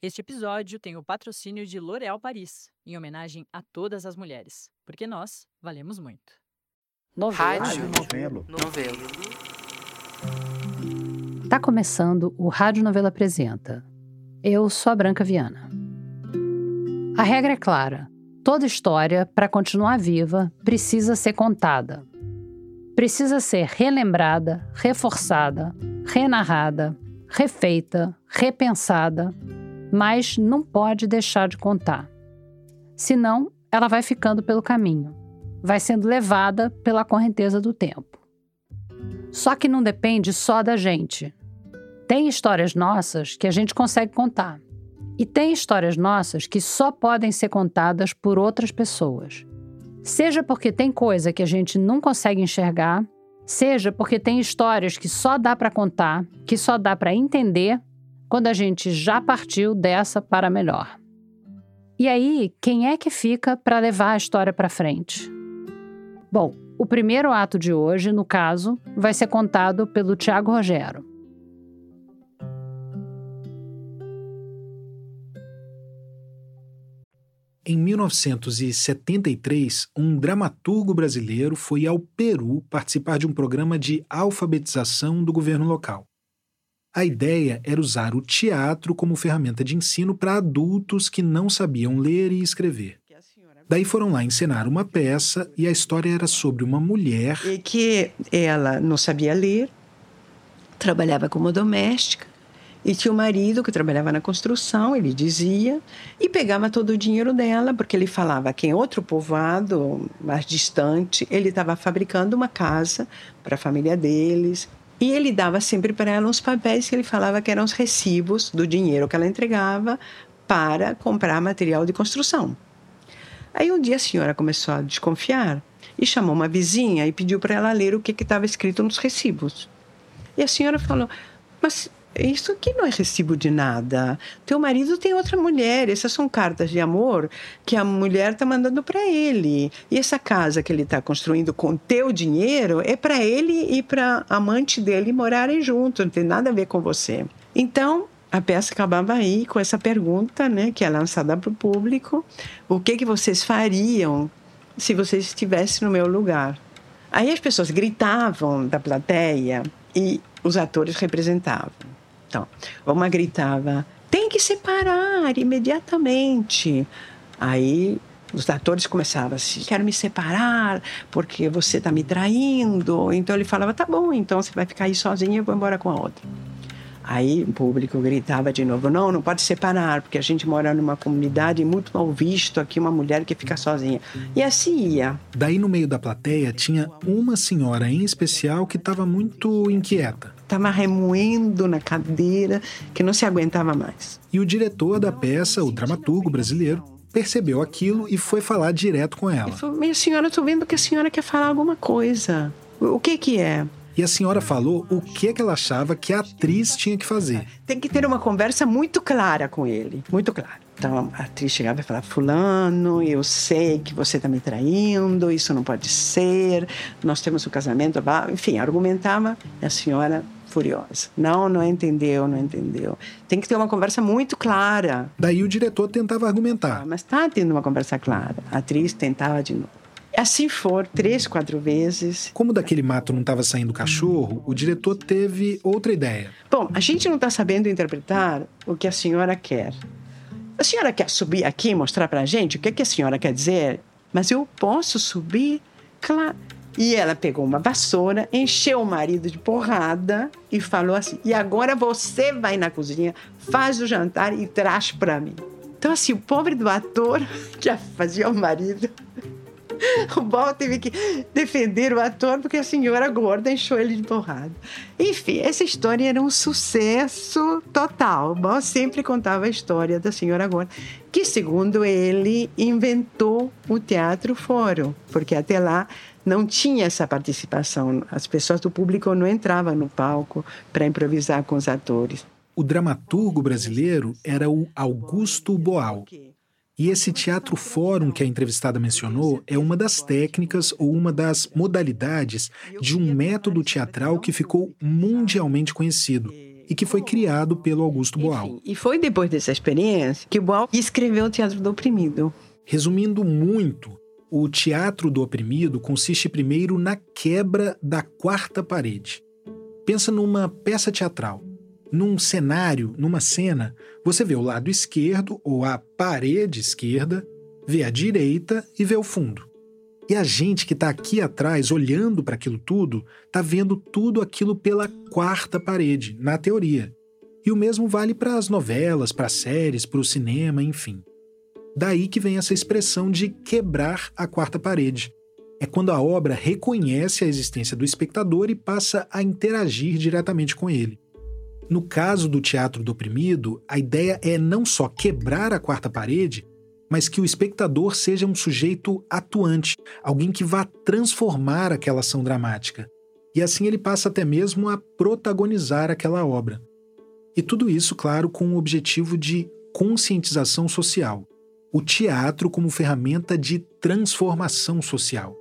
Este episódio tem o patrocínio de L'Oréal Paris, em homenagem a todas as mulheres, porque nós valemos muito. Novelo. Rádio Novelo. Novelo. Tá começando o Rádio Novela Apresenta. Eu sou a Branca Viana. A regra é clara. Toda história, para continuar viva, precisa ser contada. Precisa ser relembrada, reforçada, renarrada, refeita, repensada, mas não pode deixar de contar. Senão, ela vai ficando pelo caminho, vai sendo levada pela correnteza do tempo. Só que não depende só da gente. Tem histórias nossas que a gente consegue contar. E tem histórias nossas que só podem ser contadas por outras pessoas. Seja porque tem coisa que a gente não consegue enxergar, seja porque tem histórias que só dá para contar, que só dá para entender quando a gente já partiu dessa para melhor. E aí, quem é que fica para levar a história para frente? Bom, o primeiro ato de hoje, no caso, vai ser contado pelo Tiago Rogero. Em 1973, um dramaturgo brasileiro foi ao Peru participar de um programa de alfabetização do governo local. A ideia era usar o teatro como ferramenta de ensino para adultos que não sabiam ler e escrever. Daí foram lá encenar uma peça e a história era sobre uma mulher. E que ela não sabia ler, trabalhava como doméstica e tinha um marido que trabalhava na construção, ele dizia, e pegava todo o dinheiro dela, porque ele falava que em outro povoado mais distante ele estava fabricando uma casa para a família deles. E ele dava sempre para ela uns papéis que ele falava que eram os recibos do dinheiro que ela entregava para comprar material de construção. Aí um dia a senhora começou a desconfiar e chamou uma vizinha e pediu para ela ler o que estava escrito nos recibos. E a senhora falou: Mas isso aqui não é recibo de nada. Teu marido tem outra mulher. Essas são cartas de amor que a mulher está mandando para ele. E essa casa que ele está construindo com teu dinheiro é para ele e para amante dele morarem juntos. Não tem nada a ver com você. Então, a peça acabava aí com essa pergunta, né, que é lançada para o público: o que que vocês fariam se vocês estivessem no meu lugar? Aí as pessoas gritavam da plateia e os atores representavam. Então, uma gritava: tem que separar imediatamente. Aí os atores começavam assim: quero me separar porque você está me traindo. Então ele falava: tá bom, então você vai ficar aí sozinha e eu vou embora com a outra. Aí o público gritava de novo: não, não pode separar, porque a gente mora numa comunidade muito mal visto aqui, uma mulher que fica sozinha. E assim ia. Daí no meio da plateia tinha uma senhora em especial que estava muito inquieta. Estava remoendo na cadeira, que não se aguentava mais. E o diretor da peça, o dramaturgo brasileiro, percebeu aquilo e foi falar direto com ela. Ele falou: minha senhora, eu estou vendo que a senhora quer falar alguma coisa. O que que é? E a senhora falou o que, que ela achava que a atriz tinha que fazer. Tem que ter uma conversa muito clara com ele, muito clara. Então a atriz chegava e falava: Fulano, eu sei que você está me traindo, isso não pode ser, nós temos um casamento. Enfim, argumentava e a senhora furiosa. Não, não entendeu, não entendeu. Tem que ter uma conversa muito clara. Daí o diretor tentava argumentar. Ah, mas está tendo uma conversa clara. A atriz tentava de novo. Assim for, três, quatro vezes. Como daquele mato não estava saindo cachorro, o diretor teve outra ideia. Bom, a gente não está sabendo interpretar o que a senhora quer. A senhora quer subir aqui e mostrar para a gente o que, que a senhora quer dizer? Mas eu posso subir? Claro. E ela pegou uma vassoura, encheu o marido de porrada e falou assim: e agora você vai na cozinha, faz o jantar e traz para mim. Então, assim, o pobre do ator que fazia o marido o Bal teve que defender o ator porque a senhora gorda encheu ele de porrada. Enfim, essa história era um sucesso total. O Bal sempre contava a história da senhora gorda, que, segundo ele, inventou o teatro fórum, porque até lá não tinha essa participação. As pessoas do público não entravam no palco para improvisar com os atores. O dramaturgo brasileiro era o Augusto Boal. E esse teatro fórum que a entrevistada mencionou é uma das técnicas ou uma das modalidades de um método teatral que ficou mundialmente conhecido, e que foi criado pelo Augusto Boal. E foi depois dessa experiência que Boal escreveu o Teatro do Oprimido. Resumindo muito, o Teatro do Oprimido consiste primeiro na quebra da quarta parede. Pensa numa peça teatral. Num cenário, numa cena, você vê o lado esquerdo ou a parede esquerda, vê a direita e vê o fundo. E a gente que está aqui atrás, olhando para aquilo tudo, está vendo tudo aquilo pela quarta parede, na teoria. E o mesmo vale para as novelas, para as séries, para o cinema, enfim. Daí que vem essa expressão de quebrar a quarta parede. É quando a obra reconhece a existência do espectador e passa a interagir diretamente com ele. No caso do teatro do oprimido, a ideia é não só quebrar a quarta parede, mas que o espectador seja um sujeito atuante, alguém que vá transformar aquela ação dramática. E assim ele passa até mesmo a protagonizar aquela obra. E tudo isso, claro, com o objetivo de conscientização social. O teatro como ferramenta de transformação social.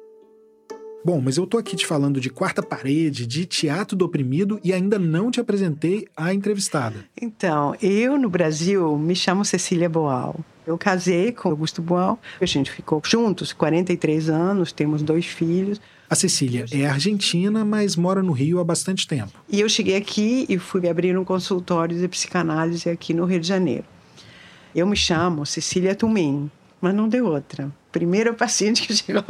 Bom, mas eu tô aqui te falando de quarta parede, de teatro do oprimido e ainda não te apresentei a entrevistada. Então, eu no Brasil me chamo Cecília Boal. Eu casei com Augusto Boal, a gente ficou juntos 43 anos, temos dois filhos. A Cecília é argentina, mas mora no Rio há bastante tempo. E eu cheguei aqui e fui abrir um consultório de psicanálise aqui no Rio de Janeiro. Eu me chamo Cecília Tumim, mas não deu outra primeiro paciente que chegou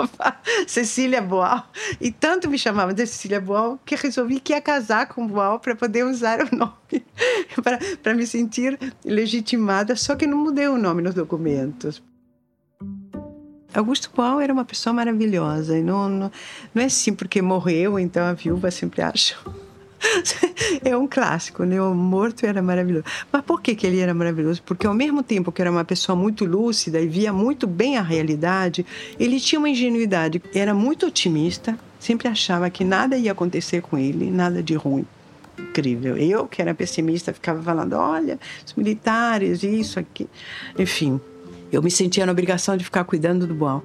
Cecília Boal. E tanto me chamava de Cecília Boal que resolvi que ia casar com Boal para poder usar o nome, para me sentir legitimada, só que não mudei o nome nos documentos. Augusto Boal era uma pessoa maravilhosa. E não, não, não é assim porque morreu, então a viúva sempre acha é um clássico, né? O morto era maravilhoso. Mas por que, que ele era maravilhoso? Porque ao mesmo tempo que era uma pessoa muito lúcida e via muito bem a realidade, ele tinha uma ingenuidade, era muito otimista, sempre achava que nada ia acontecer com ele, nada de ruim. Incrível. Eu, que era pessimista, ficava falando: olha, os militares, isso, aqui. Enfim, eu me sentia na obrigação de ficar cuidando do bom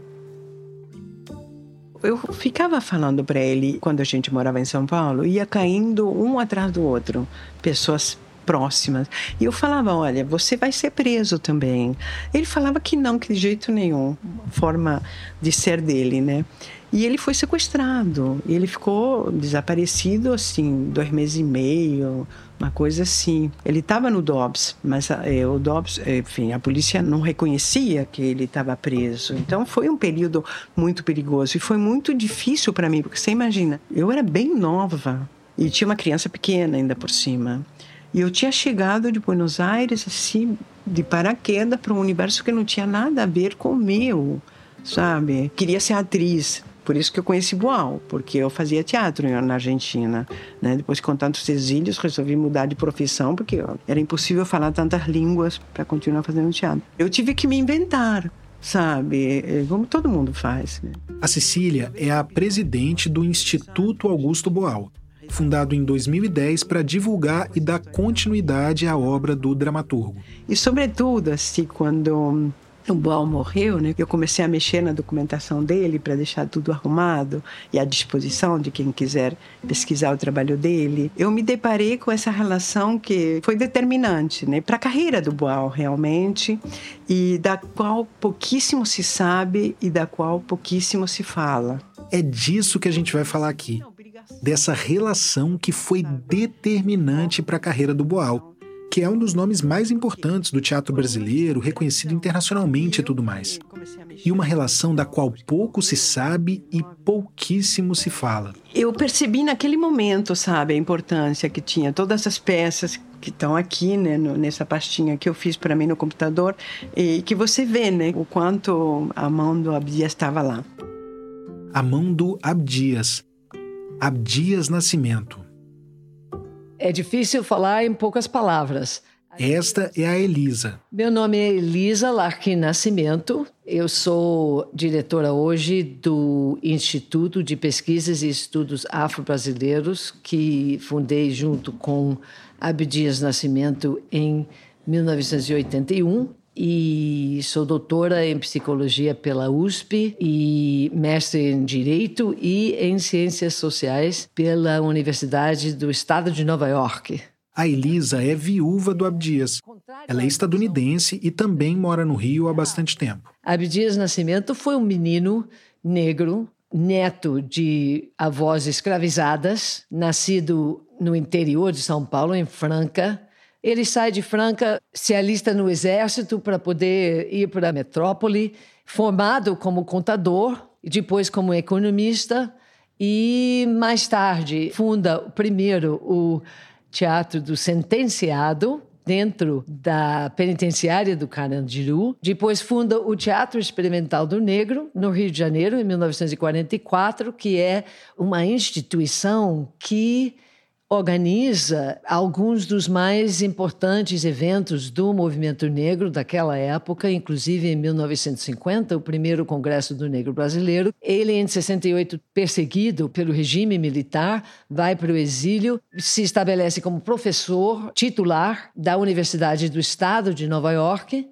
eu ficava falando para ele, quando a gente morava em São Paulo, ia caindo um atrás do outro, pessoas próximas. E eu falava: olha, você vai ser preso também. Ele falava que não, que de jeito nenhum, forma de ser dele, né? E ele foi sequestrado. Ele ficou desaparecido, assim, dois meses e meio, uma coisa assim. Ele estava no Dobbs, mas é, o Dobbs, enfim, a polícia não reconhecia que ele estava preso. Então foi um período muito perigoso e foi muito difícil para mim, porque você imagina, eu era bem nova e tinha uma criança pequena ainda por cima. E eu tinha chegado de Buenos Aires assim de paraquedas para um universo que não tinha nada a ver com o meu, sabe? Queria ser atriz, por isso que eu conheci Boal, porque eu fazia teatro na Argentina. Né? Depois, com tantos exílios, resolvi mudar de profissão, porque era impossível falar tantas línguas para continuar fazendo teatro. Eu tive que me inventar, sabe? É, como todo mundo faz. Né? A Cecília é a presidente do Instituto Augusto Boal, fundado em 2010 para divulgar e dar continuidade à obra do dramaturgo. E, sobretudo, assim, quando o Boal morreu, né? Eu comecei a mexer na documentação dele para deixar tudo arrumado e à disposição de quem quiser pesquisar o trabalho dele. Eu me deparei com essa relação que foi determinante, né, para a carreira do Boal realmente e da qual pouquíssimo se sabe e da qual pouquíssimo se fala. É disso que a gente vai falar aqui. Dessa relação que foi determinante para a carreira do Boal que é um dos nomes mais importantes do teatro brasileiro, reconhecido internacionalmente e tudo mais. E uma relação da qual pouco se sabe e pouquíssimo se fala. Eu percebi naquele momento, sabe, a importância que tinha todas essas peças que estão aqui, né, nessa pastinha que eu fiz para mim no computador, e que você vê, né, o quanto a mão do Abdias estava lá. A mão do Abdias. Abdias Nascimento é difícil falar em poucas palavras. Esta é a Elisa. Meu nome é Elisa Larkin Nascimento. Eu sou diretora hoje do Instituto de Pesquisas e Estudos Afro-Brasileiros, que fundei junto com Abdias Nascimento em 1981 e sou doutora em psicologia pela USP e mestre em direito e em ciências sociais pela Universidade do Estado de Nova York. A Elisa é viúva do Abdias. Ela é estadunidense e também mora no Rio há bastante tempo. Abdias Nascimento foi um menino negro, neto de avós escravizadas, nascido no interior de São Paulo, em Franca. Ele sai de Franca, se alista no exército para poder ir para a metrópole, formado como contador depois como economista, e mais tarde funda primeiro o Teatro do Sentenciado, dentro da penitenciária do Carandiru. Depois funda o Teatro Experimental do Negro, no Rio de Janeiro, em 1944, que é uma instituição que organiza alguns dos mais importantes eventos do movimento negro daquela época, inclusive em 1950, o primeiro Congresso do Negro Brasileiro. Ele, em 68, perseguido pelo regime militar, vai para o exílio, se estabelece como professor titular da Universidade do Estado de Nova York,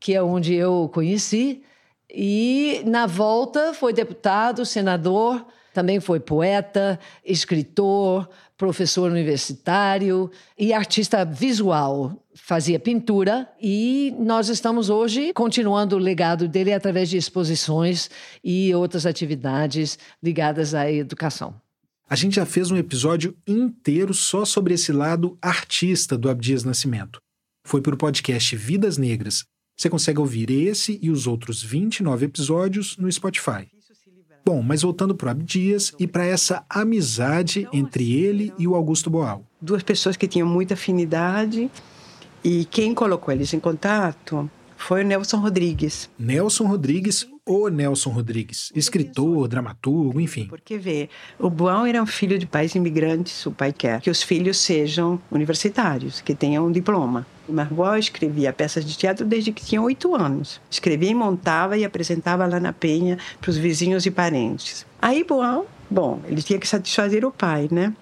que é onde eu conheci, e na volta foi deputado, senador, também foi poeta, escritor, professor universitário e artista visual. Fazia pintura e nós estamos hoje continuando o legado dele através de exposições e outras atividades ligadas à educação. A gente já fez um episódio inteiro só sobre esse lado artista do Abdias Nascimento. Foi para o podcast Vidas Negras. Você consegue ouvir esse e os outros 29 episódios no Spotify. Bom, mas voltando para o Abdias e para essa amizade entre ele e o Augusto Boal. Duas pessoas que tinham muita afinidade e quem colocou eles em contato foi o Nelson Rodrigues. Nelson Rodrigues, o Nelson Rodrigues, escritor, dramaturgo, enfim. Porque vê, o Boal era um filho de pais imigrantes, o pai quer que os filhos sejam universitários, que tenham um diploma. O Marboal escrevia peças de teatro desde que tinha oito anos. Escrevia e montava e apresentava lá na Penha para os vizinhos e parentes. Aí Boal, bom, ele tinha que satisfazer o pai, né?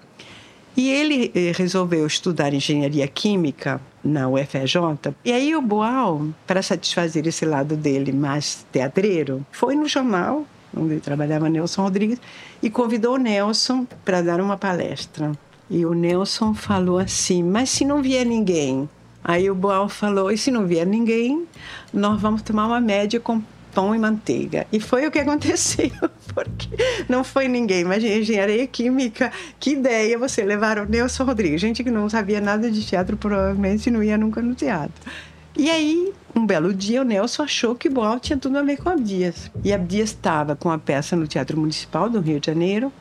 E ele eh, resolveu estudar engenharia química na UFRJ. E aí o Boal, para satisfazer esse lado dele mais teatreiro, foi no jornal onde trabalhava Nelson Rodrigues e convidou o Nelson para dar uma palestra. E o Nelson falou assim: "Mas se não vier ninguém?" Aí o Boal falou: "E se não vier ninguém, nós vamos tomar uma média com pão e manteiga. E foi o que aconteceu, porque não foi ninguém. Imagina, engenharia química, que ideia você levar o Nelson Rodrigues. Gente que não sabia nada de teatro, provavelmente não ia nunca no teatro. E aí, um belo dia, o Nelson achou que Boal tinha tudo a ver com Abdias. E Abdias estava com a peça no Teatro Municipal do Rio de Janeiro.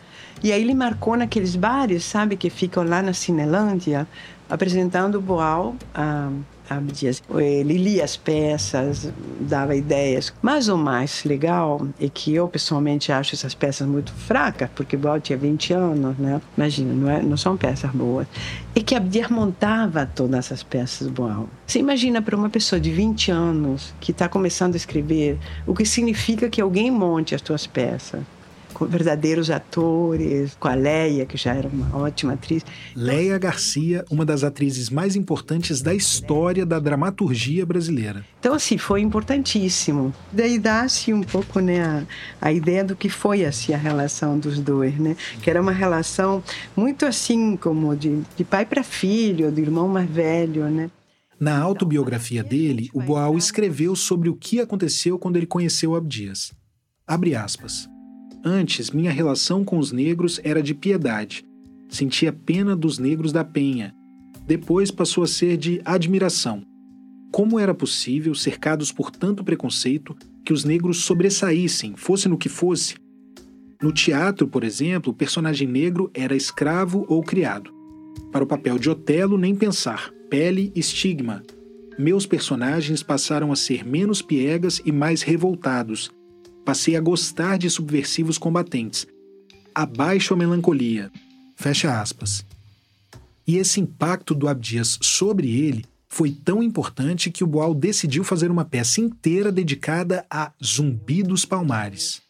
E aí ele marcou naqueles bares, sabe, que ficam lá na Cinelândia, apresentando Boal a Abdias. Ele lia as peças, dava ideias. Mas o mais legal é que eu pessoalmente acho essas peças muito fracas, porque Boal tinha 20 anos, né? Imagina, não, é, não são peças boas. É que Abdias montava todas essas peças Boal. Você imagina para uma pessoa de 20 anos que está começando a escrever, o que significa que alguém monte as suas peças verdadeiros atores, com a Leia, que já era uma ótima atriz. Leia Garcia, uma das atrizes mais importantes da história da dramaturgia brasileira. Então, assim, foi importantíssimo. Daí dá-se um pouco né, a, a ideia do que foi assim, a relação dos dois, né? Que era uma relação muito assim, como de, de pai para filho, do irmão mais velho, né? Na autobiografia dele, o Boal escreveu sobre o que aconteceu quando ele conheceu Abdias. Abre aspas. Antes, minha relação com os negros era de piedade. Sentia pena dos negros da penha. Depois passou a ser de admiração. Como era possível, cercados por tanto preconceito, que os negros sobressaíssem, fosse no que fosse? No teatro, por exemplo, o personagem negro era escravo ou criado. Para o papel de Otelo, nem pensar. Pele, estigma. Meus personagens passaram a ser menos piegas e mais revoltados, Passei a gostar de subversivos combatentes. Abaixo a melancolia. Fecha aspas. E esse impacto do Abdias sobre ele foi tão importante que o Boal decidiu fazer uma peça inteira dedicada a Zumbi dos Palmares.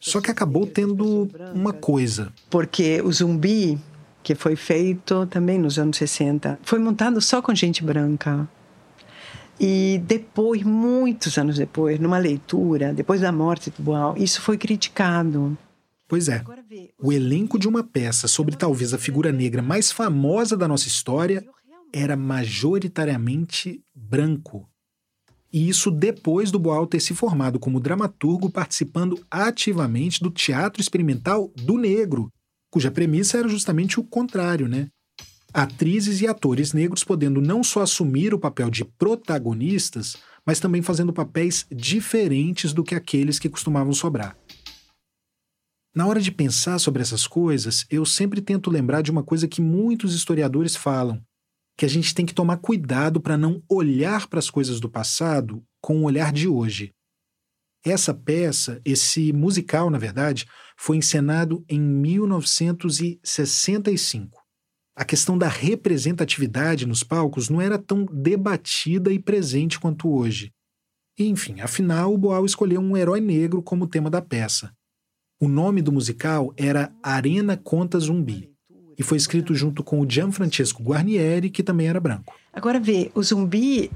Só que acabou tendo uma coisa. Porque o Zumbi, que foi feito também nos anos 60, foi montado só com gente branca. E depois, muitos anos depois, numa leitura, depois da morte do Boal, isso foi criticado. Pois é. O elenco de uma peça sobre talvez a figura negra mais famosa da nossa história era majoritariamente branco. E isso depois do Boal ter se formado como dramaturgo participando ativamente do teatro experimental do negro, cuja premissa era justamente o contrário, né? Atrizes e atores negros podendo não só assumir o papel de protagonistas, mas também fazendo papéis diferentes do que aqueles que costumavam sobrar. Na hora de pensar sobre essas coisas, eu sempre tento lembrar de uma coisa que muitos historiadores falam, que a gente tem que tomar cuidado para não olhar para as coisas do passado com o olhar de hoje. Essa peça, esse musical, na verdade, foi encenado em 1965. A questão da representatividade nos palcos não era tão debatida e presente quanto hoje. E, enfim, afinal, o Boal escolheu um herói negro como tema da peça. O nome do musical era Arena Conta Zumbi e foi escrito junto com o Gianfrancesco Guarnieri, que também era branco. Agora vê, o Zumbi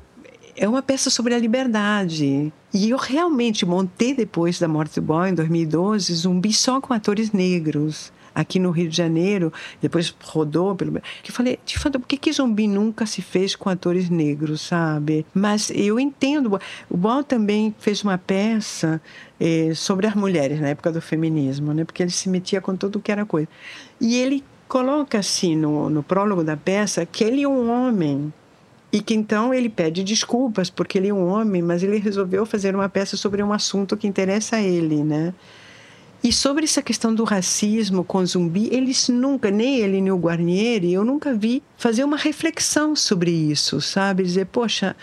é uma peça sobre a liberdade. E eu realmente montei depois da morte do Boy em 2012 Zumbi só com atores negros aqui no Rio de Janeiro, depois rodou pelo. Que eu falei, de fato, por que, que zumbi nunca se fez com atores negros, sabe? Mas eu entendo. O Boal também fez uma peça eh, sobre as mulheres na época do feminismo, né? Porque ele se metia com tudo que era coisa. E ele coloca assim no, no prólogo da peça que ele é um homem e que então ele pede desculpas porque ele é um homem, mas ele resolveu fazer uma peça sobre um assunto que interessa a ele, né? E sobre essa questão do racismo com zumbi, eles nunca, nem ele nem o Guarnieri, eu nunca vi fazer uma reflexão sobre isso, sabe? Dizer, poxa,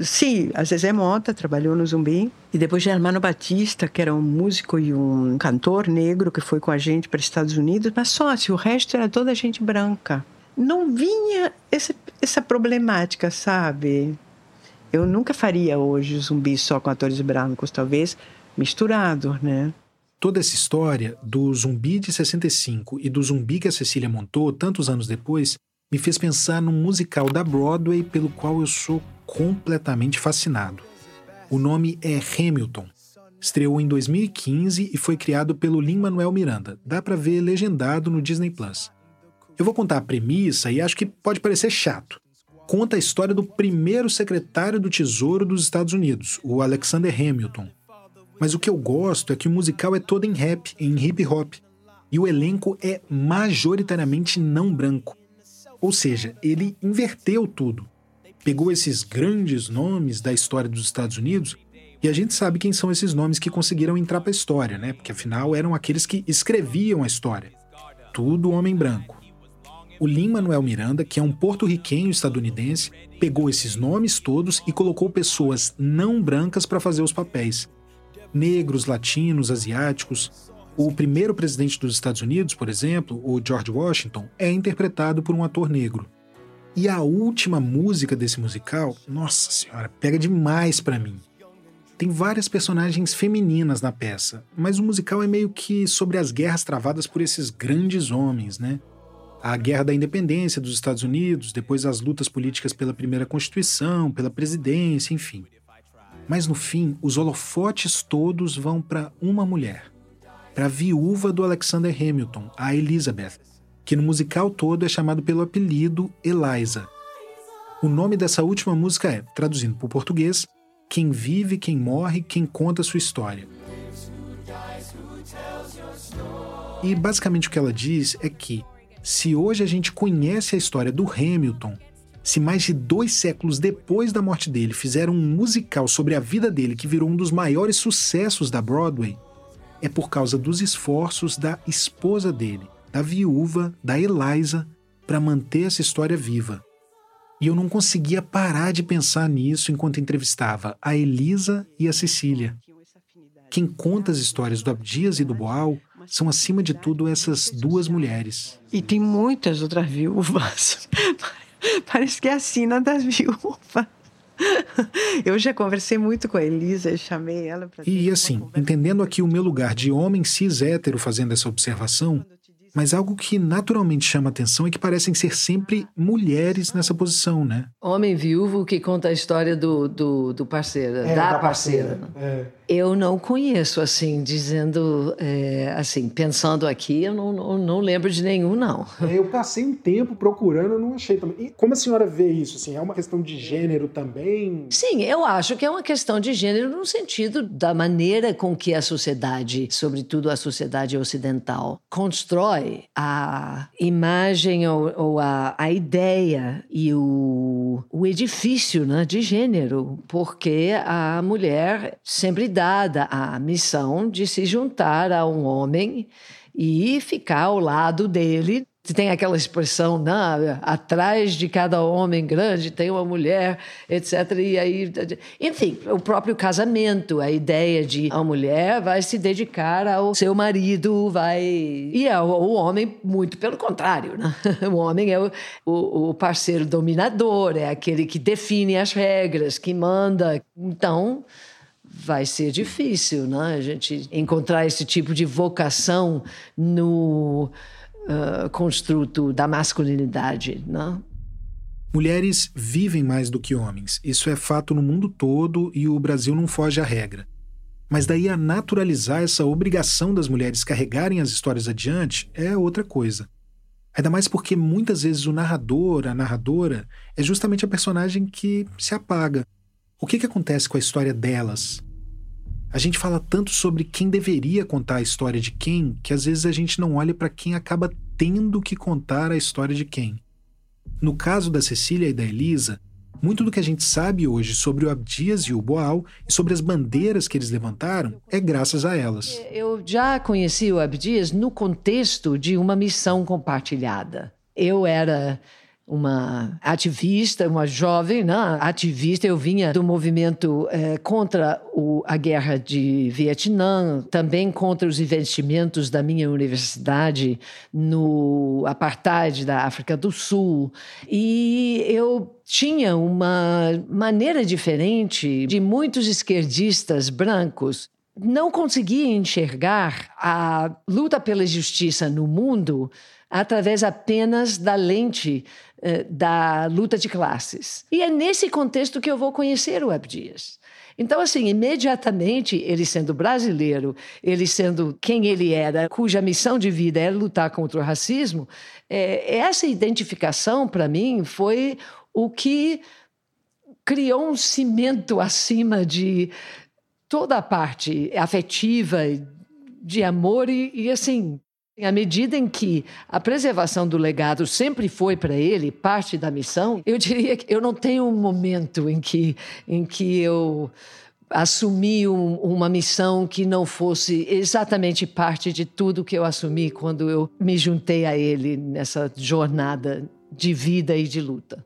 Sim, a Zezé Mota trabalhou no Zumbi. E depois Germano Batista, que era um músico e um cantor negro que foi com a gente para os Estados Unidos. Mas só, assim, o resto era toda gente branca. Não vinha esse, essa problemática, sabe? Eu nunca faria hoje Zumbi só com atores brancos, talvez misturados, né? Toda essa história do Zumbi de 65 e do Zumbi que a Cecília montou tantos anos depois me fez pensar num musical da Broadway pelo qual eu sou completamente fascinado. O nome é Hamilton. Estreou em 2015 e foi criado pelo Lin-Manuel Miranda. Dá para ver legendado no Disney Plus. Eu vou contar a premissa e acho que pode parecer chato. Conta a história do primeiro secretário do Tesouro dos Estados Unidos, o Alexander Hamilton. Mas o que eu gosto é que o musical é todo em rap, em hip hop, e o elenco é majoritariamente não branco. Ou seja, ele inverteu tudo. Pegou esses grandes nomes da história dos Estados Unidos e a gente sabe quem são esses nomes que conseguiram entrar para a história, né? Porque afinal eram aqueles que escreviam a história. Tudo homem branco. O Lin-Manuel Miranda, que é um porto-riquenho estadunidense, pegou esses nomes todos e colocou pessoas não brancas para fazer os papéis. Negros, latinos, asiáticos, o primeiro presidente dos Estados Unidos, por exemplo, o George Washington, é interpretado por um ator negro. E a última música desse musical, nossa senhora, pega demais para mim. Tem várias personagens femininas na peça, mas o musical é meio que sobre as guerras travadas por esses grandes homens, né? A guerra da independência dos Estados Unidos, depois as lutas políticas pela primeira Constituição, pela presidência, enfim. Mas no fim, os holofotes todos vão para uma mulher para a viúva do Alexander Hamilton, a Elizabeth, que no musical todo é chamado pelo apelido Eliza. O nome dessa última música é, traduzindo para o português, Quem vive, quem morre, quem conta sua história. E basicamente o que ela diz é que, se hoje a gente conhece a história do Hamilton, se mais de dois séculos depois da morte dele fizeram um musical sobre a vida dele que virou um dos maiores sucessos da Broadway, é por causa dos esforços da esposa dele, da viúva, da Eliza, para manter essa história viva. E eu não conseguia parar de pensar nisso enquanto entrevistava a Elisa e a Cecília. Quem conta as histórias do Abdias e do Boal são, acima de tudo, essas duas mulheres. E tem muitas outras viúvas. Parece que é a sina das viúvas. Eu já conversei muito com a Elisa e chamei ela para. E assim, entendendo aqui o meu lugar de homem cis hétero fazendo essa observação, Mas algo que naturalmente chama atenção é que parecem ser sempre mulheres nessa posição, né? Homem viúvo que conta a história do, do, do parceiro, É, da, da parceira. parceira, é. Eu não conheço, assim, dizendo, é, assim, pensando aqui, eu não, não, não lembro de nenhum, não. É, Eu passei um tempo procurando, eu não achei também. E como a senhora vê isso? Assim, é uma questão de gênero também? Sim, eu acho que é uma questão de gênero no sentido da maneira com que a sociedade, sobretudo a sociedade ocidental, constrói a imagem ou, ou a, a ideia e o, o edifício né, de gênero, porque a mulher sempre dada a missão de se juntar a um homem e ficar ao lado dele. Tem aquela expressão, né? atrás de cada homem grande tem uma mulher, etc. E aí, enfim, o próprio casamento, a ideia de a mulher vai se dedicar ao seu marido, vai e é o, o homem muito pelo contrário, né? O homem é o, o, o parceiro dominador, é aquele que define as regras, que manda. Então vai ser difícil, né? A gente encontrar esse tipo de vocação no construto da masculinidade, né? Mulheres vivem mais do que homens. Isso é fato no mundo todo e o Brasil não foge à regra. Mas daí a naturalizar essa obrigação das mulheres carregarem as histórias adiante é outra coisa. Ainda mais porque muitas vezes o narrador, a narradora, é justamente a personagem que se apaga. O que, que acontece com a história delas? A gente fala tanto sobre quem deveria contar a história de quem que às vezes a gente não olha para quem acaba tendo que contar a história de quem. No caso da Cecília e da Elisa, muito do que a gente sabe hoje sobre o Abdias e o Boal e sobre as bandeiras que eles levantaram é graças a elas. Eu já conheci o Abdias no contexto de uma missão compartilhada. Eu era uma ativista, uma jovem né, ativista. Eu vinha do movimento eh, contra o, a guerra de Vietnã, também contra os investimentos da minha universidade no apartheid da África do Sul. E eu tinha uma maneira diferente de muitos esquerdistas brancos não conseguia enxergar a luta pela justiça no mundo através apenas da lente da luta de classes. E é nesse contexto que eu vou conhecer o Abdias. Então, assim, imediatamente, ele sendo brasileiro, ele sendo quem ele era, cuja missão de vida era lutar contra o racismo, eh, essa identificação, para mim, foi o que criou um cimento acima de toda a parte afetiva, de amor e, e assim, à medida em que a preservação do legado sempre foi para ele parte da missão, eu diria que eu não tenho um momento em que, em que eu assumi um, uma missão que não fosse exatamente parte de tudo que eu assumi quando eu me juntei a ele nessa jornada de vida e de luta.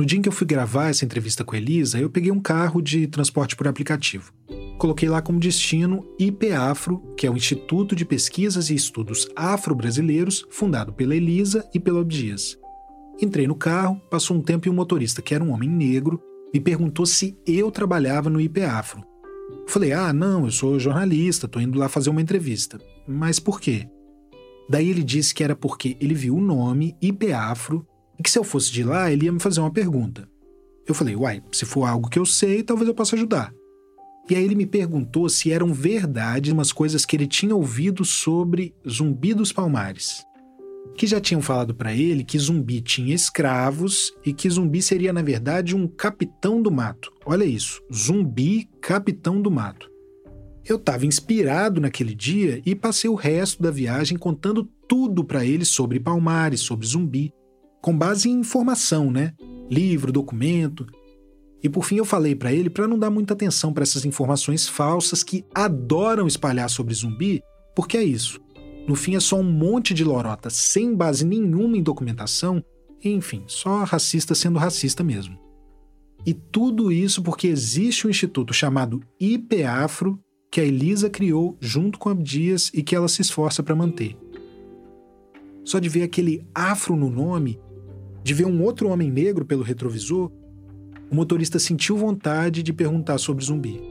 No dia em que eu fui gravar essa entrevista com a Elisa, eu peguei um carro de transporte por aplicativo. Coloquei lá como destino IPAfro, que é o Instituto de Pesquisas e Estudos Afro-Brasileiros, fundado pela Elisa e pelo Abdias. Entrei no carro, passou um tempo e o motorista, que era um homem negro, me perguntou se eu trabalhava no IPAfro. Falei, ah, não, eu sou jornalista, tô indo lá fazer uma entrevista. Mas por quê? Daí ele disse que era porque ele viu o nome IPAfro e que se eu fosse de lá, ele ia me fazer uma pergunta. Eu falei, uai, se for algo que eu sei, talvez eu possa ajudar. E aí ele me perguntou se eram verdade umas coisas que ele tinha ouvido sobre Zumbi dos Palmares. Que já tinham falado para ele que Zumbi tinha escravos e que Zumbi seria, na verdade, um capitão do mato. Olha isso, Zumbi, capitão do mato. Eu estava inspirado naquele dia e passei o resto da viagem contando tudo para ele sobre Palmares, sobre Zumbi com base em informação, né? Livro, documento. E por fim eu falei para ele para não dar muita atenção para essas informações falsas que adoram espalhar sobre zumbi, porque é isso. No fim é só um monte de lorota sem base nenhuma em documentação, enfim, só racista sendo racista mesmo. E tudo isso porque existe um instituto chamado IPAfro que a Elisa criou junto com a Abdias e que ela se esforça para manter. Só de ver aquele afro no nome de ver um outro homem negro pelo retrovisor, o motorista sentiu vontade de perguntar sobre zumbi.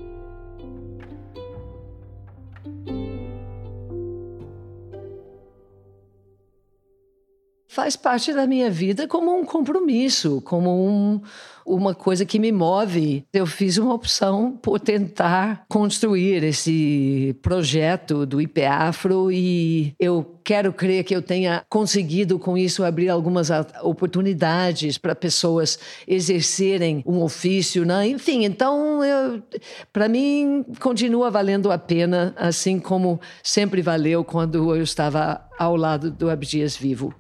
Faz parte da minha vida como um compromisso, como um, uma coisa que me move. Eu fiz uma opção por tentar construir esse projeto do IPAfro e eu quero crer que eu tenha conseguido com isso abrir algumas oportunidades para pessoas exercerem um ofício, né? enfim. Então, para mim continua valendo a pena, assim como sempre valeu quando eu estava ao lado do Abdias vivo.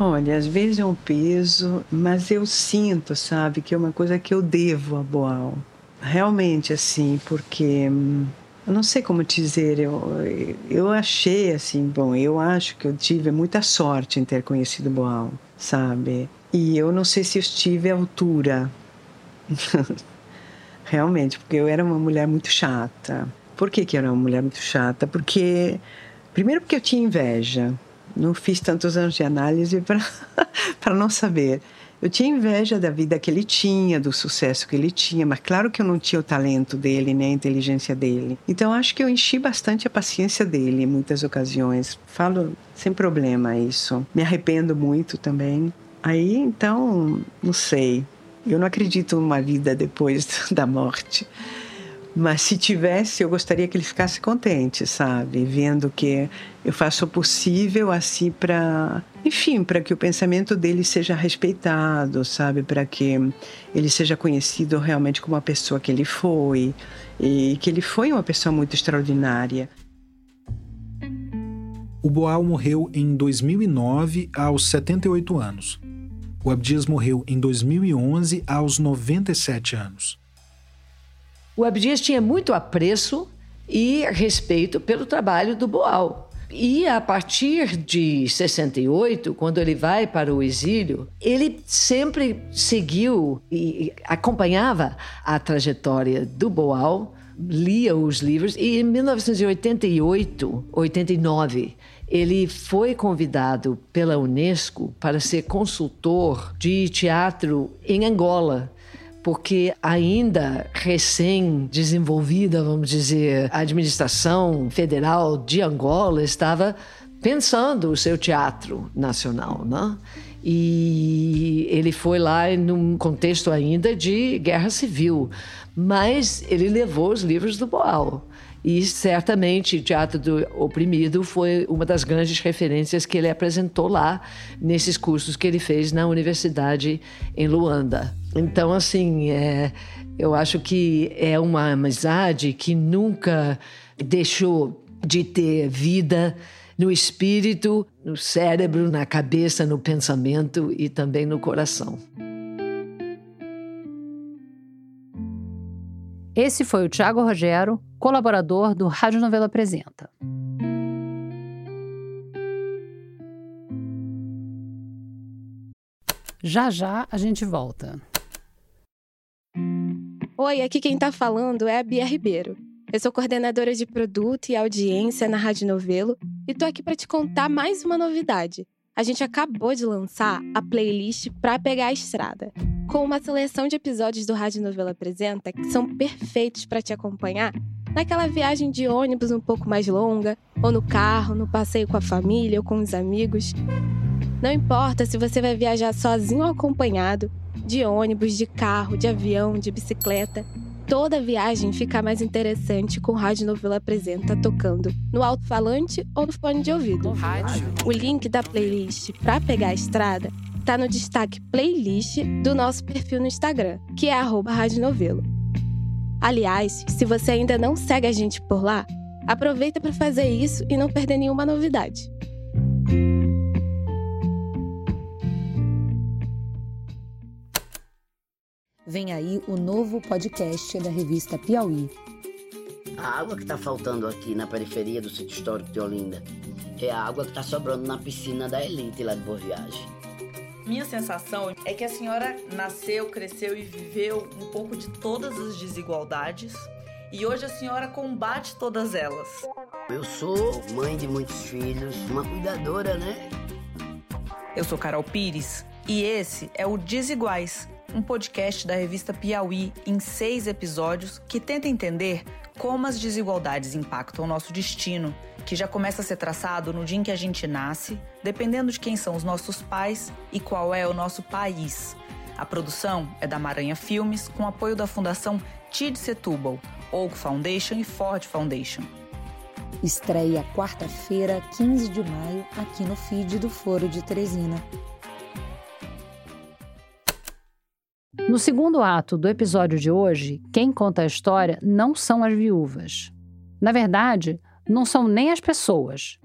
Olha, às vezes é um peso, mas eu sinto, sabe, que é uma coisa que eu devo a Boal. Realmente, assim, porque hum, eu não sei como dizer, eu, eu achei assim, bom, eu acho que eu tive muita sorte em ter conhecido Boal, sabe? E eu não sei se eu estive à altura. Realmente, porque eu era uma mulher muito chata. Por que, que eu era uma mulher muito chata? Porque, primeiro, porque eu tinha inveja não fiz tantos anos de análise para não saber. Eu tinha inveja da vida que ele tinha, do sucesso que ele tinha, mas claro que eu não tinha o talento dele, nem a inteligência dele. Então acho que eu enchi bastante a paciência dele em muitas ocasiões. Falo sem problema isso. Me arrependo muito também. Aí então, não sei. Eu não acredito numa vida depois da morte. Mas se tivesse, eu gostaria que ele ficasse contente, sabe? Vendo que eu faço o possível assim para, enfim, para que o pensamento dele seja respeitado, sabe? Para que ele seja conhecido realmente como a pessoa que ele foi e que ele foi uma pessoa muito extraordinária. O Boal morreu em 2009 aos 78 anos. O Abdias morreu em 2011 aos 97 anos. O Abdias tinha muito apreço e respeito pelo trabalho do Boal. E a partir de 68, quando ele vai para o exílio, ele sempre seguiu e acompanhava a trajetória do Boal, lia os livros e em 1988, 89, ele foi convidado pela Unesco para ser consultor de teatro em Angola porque ainda recém-desenvolvida, vamos dizer, a administração federal de Angola estava pensando o seu teatro nacional, né? E ele foi lá num contexto ainda de guerra civil, mas ele levou os livros do Boal. E certamente Teatro do Oprimido foi uma das grandes referências que ele apresentou lá nesses cursos que ele fez na universidade em Luanda. Então, assim, é, eu acho que é uma amizade que nunca deixou de ter vida no espírito, no cérebro, na cabeça, no pensamento e também no coração. Esse foi o Tiago Rogero, colaborador do Rádio Novela Apresenta. Já já a gente volta. Oi, aqui quem tá falando é a Bia Ribeiro. Eu sou coordenadora de produto e audiência na Rádio Novelo e tô aqui para te contar mais uma novidade. A gente acabou de lançar a playlist Pra Pegar a Estrada, com uma seleção de episódios do Rádio Novela Apresenta que são perfeitos para te acompanhar naquela viagem de ônibus um pouco mais longa, ou no carro, no passeio com a família ou com os amigos. Não importa se você vai viajar sozinho ou acompanhado, de ônibus, de carro, de avião, de bicicleta. Toda viagem fica mais interessante com o Rádio Novela Apresenta tocando no alto-falante ou no fone de ouvido. O link da playlist para pegar a estrada está no destaque playlist do nosso perfil no Instagram, que é Rádio Novelo. Aliás, se você ainda não segue a gente por lá, aproveita para fazer isso e não perder nenhuma novidade. Vem aí o novo podcast da revista Piauí. A água que está faltando aqui na periferia do sítio histórico de Olinda é a água que está sobrando na piscina da elite lá de Boa Viagem. Minha sensação é que a senhora nasceu, cresceu e viveu um pouco de todas as desigualdades e hoje a senhora combate todas elas. Eu sou mãe de muitos filhos, uma cuidadora, né? Eu sou Carol Pires e esse é o Desiguais um podcast da revista Piauí em seis episódios que tenta entender como as desigualdades impactam o nosso destino, que já começa a ser traçado no dia em que a gente nasce, dependendo de quem são os nossos pais e qual é o nosso país. A produção é da Maranha Filmes, com apoio da Fundação Tid Setúbal, Oak Foundation e Ford Foundation. Estreia quarta-feira, 15 de maio, aqui no feed do Foro de Teresina. No segundo ato do episódio de hoje, quem conta a história não são as viúvas. Na verdade, não são nem as pessoas.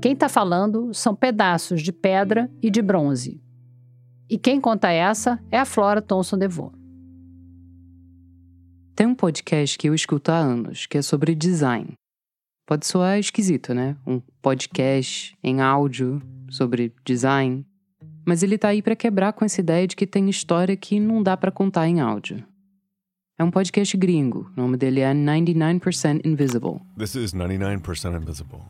Quem está falando são pedaços de pedra e de bronze. E quem conta essa é a Flora Thomson DeVoe. Tem um podcast que eu escuto há anos, que é sobre design. Pode soar esquisito, né? Um podcast em áudio sobre design. Mas ele tá aí para quebrar com essa ideia de que tem história que não dá para contar em áudio. É um podcast gringo. O nome dele é 99% Invisible. This is 99% Invisible.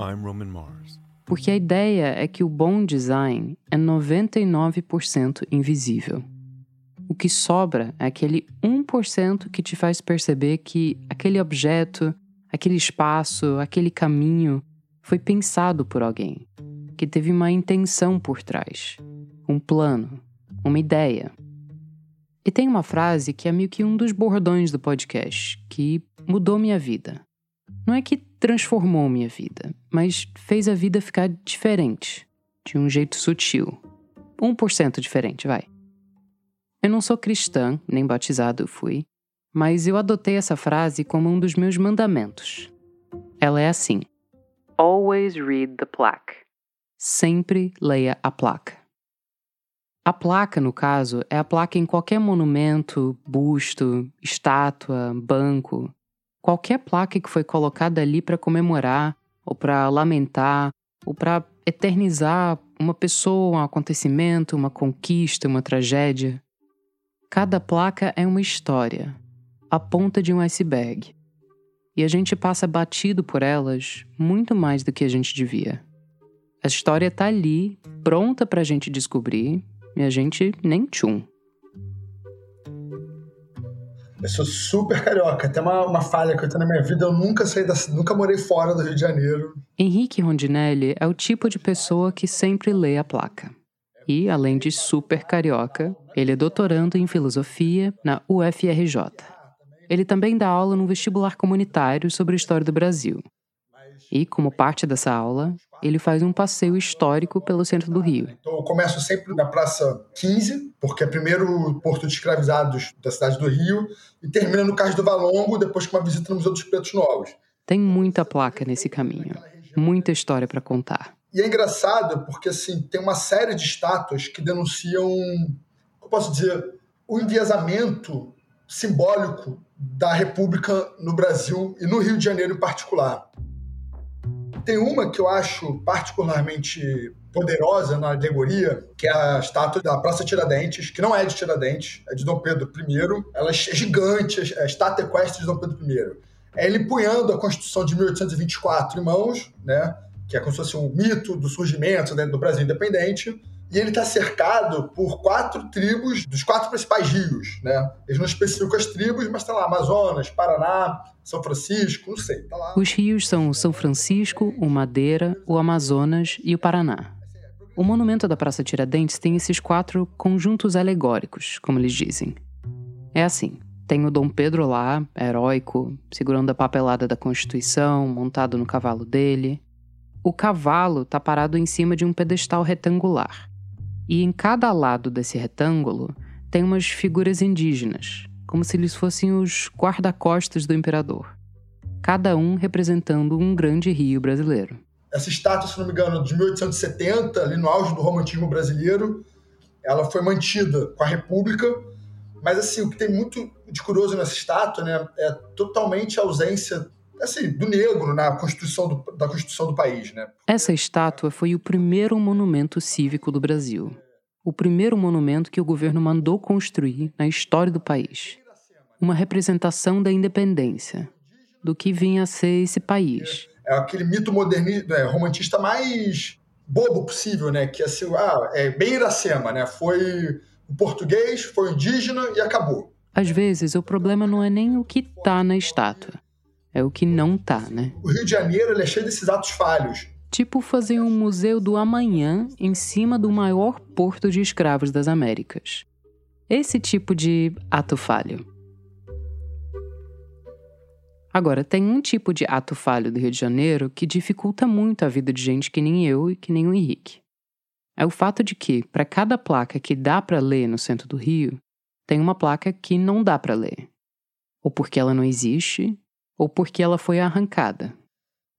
I'm Roman Mars. Porque a ideia é que o bom design é 99% invisível. O que sobra é aquele 1% que te faz perceber que aquele objeto, aquele espaço, aquele caminho foi pensado por alguém, que teve uma intenção por trás, um plano, uma ideia. E tem uma frase que é meio que um dos bordões do podcast, que mudou minha vida. Não é que transformou minha vida, mas fez a vida ficar diferente, de um jeito sutil. 1% diferente, vai. Eu não sou cristã, nem batizado fui, mas eu adotei essa frase como um dos meus mandamentos. Ela é assim: Always read the plaque. Sempre leia a placa. A placa, no caso, é a placa em qualquer monumento, busto, estátua, banco. Qualquer placa que foi colocada ali para comemorar, ou para lamentar, ou para eternizar uma pessoa, um acontecimento, uma conquista, uma tragédia. Cada placa é uma história, a ponta de um iceberg. E a gente passa batido por elas muito mais do que a gente devia. A história tá ali, pronta pra gente descobrir, e a gente nem tchum. Eu sou super carioca. Tem uma, uma falha que eu tenho na minha vida. Eu nunca saí da, nunca morei fora do Rio de Janeiro. Henrique Rondinelli é o tipo de pessoa que sempre lê a placa. E, além de super carioca, ele é doutorando em filosofia na UFRJ. Ele também dá aula no vestibular comunitário sobre a história do Brasil. E, como parte dessa aula, ele faz um passeio histórico pelo centro do Rio. Então, eu começo sempre na Praça 15, porque é primeiro o porto de escravizados da cidade do Rio, e termina no Cais do Valongo, depois com uma visita no Museu dos Pretos Novos. Tem muita placa nesse caminho, muita história para contar. E é engraçado porque assim tem uma série de estátuas que denunciam, como posso dizer, o enviesamento simbólico da República no Brasil e no Rio de Janeiro em particular. Tem uma que eu acho particularmente poderosa na alegoria, que é a estátua da Praça Tiradentes, que não é de Tiradentes, é de Dom Pedro I. Ela é gigante, é a estátua equestre de Dom Pedro I. É ele punhando a Constituição de 1824 em mãos, né? que é como se fosse um mito do surgimento dentro do Brasil independente, e ele está cercado por quatro tribos dos quatro principais rios, né? Eles não especificam as tribos, mas tem lá Amazonas, Paraná, São Francisco, não sei, tá lá. Os rios são o São Francisco, o Madeira, o Amazonas e o Paraná. O monumento da Praça Tiradentes tem esses quatro conjuntos alegóricos, como eles dizem. É assim: tem o Dom Pedro lá, heróico, segurando a papelada da Constituição, montado no cavalo dele. O cavalo está parado em cima de um pedestal retangular. E em cada lado desse retângulo tem umas figuras indígenas, como se eles fossem os guarda-costas do imperador, cada um representando um grande rio brasileiro. Essa estátua, se não me engano, de 1870, ali no auge do romantismo brasileiro, ela foi mantida com a República, mas assim, o que tem muito de curioso nessa estátua, né, é totalmente a ausência assim, do negro na Constituição do, da Constituição do país. Né? Essa estátua foi o primeiro monumento cívico do Brasil. O primeiro monumento que o governo mandou construir na história do país. Uma representação da independência, do que vinha a ser esse país. É, é aquele mito modernista, é, romantista mais bobo possível, né? Que assim, ah, é bem Iracema, né? Foi o português, foi o indígena e acabou. Às vezes, o problema não é nem o que tá na estátua, é o que não tá, né? O Rio de Janeiro é cheio desses atos falhos. Tipo fazer um museu do amanhã em cima do maior porto de escravos das Américas. Esse tipo de ato falho. Agora, tem um tipo de ato falho do Rio de Janeiro que dificulta muito a vida de gente que nem eu e que nem o Henrique. É o fato de que, para cada placa que dá para ler no centro do Rio, tem uma placa que não dá para ler. Ou porque ela não existe, ou porque ela foi arrancada,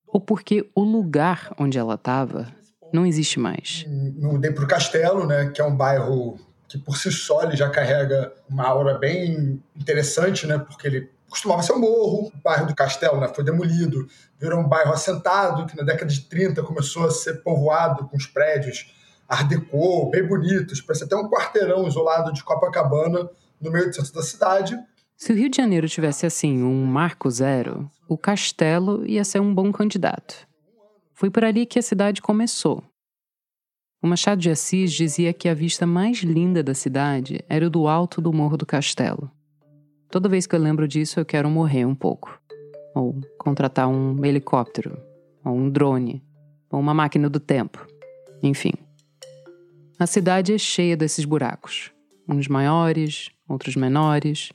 ou porque o lugar onde ela estava não existe mais. Mudei para o Castelo, né, que é um bairro que por si só ele já carrega uma aura bem interessante, né, porque ele costumava ser um morro, o bairro do Castelo né, foi demolido, virou um bairro assentado, que na década de 30 começou a ser povoado com os prédios art bem bonitos, parece até um quarteirão isolado de Copacabana no meio do centro da cidade. Se o Rio de Janeiro tivesse assim um marco zero, o Castelo ia ser um bom candidato. Foi por ali que a cidade começou. O Machado de Assis dizia que a vista mais linda da cidade era o do alto do Morro do Castelo. Toda vez que eu lembro disso, eu quero morrer um pouco. Ou contratar um helicóptero, ou um drone, ou uma máquina do tempo. Enfim. A cidade é cheia desses buracos. Uns maiores, outros menores.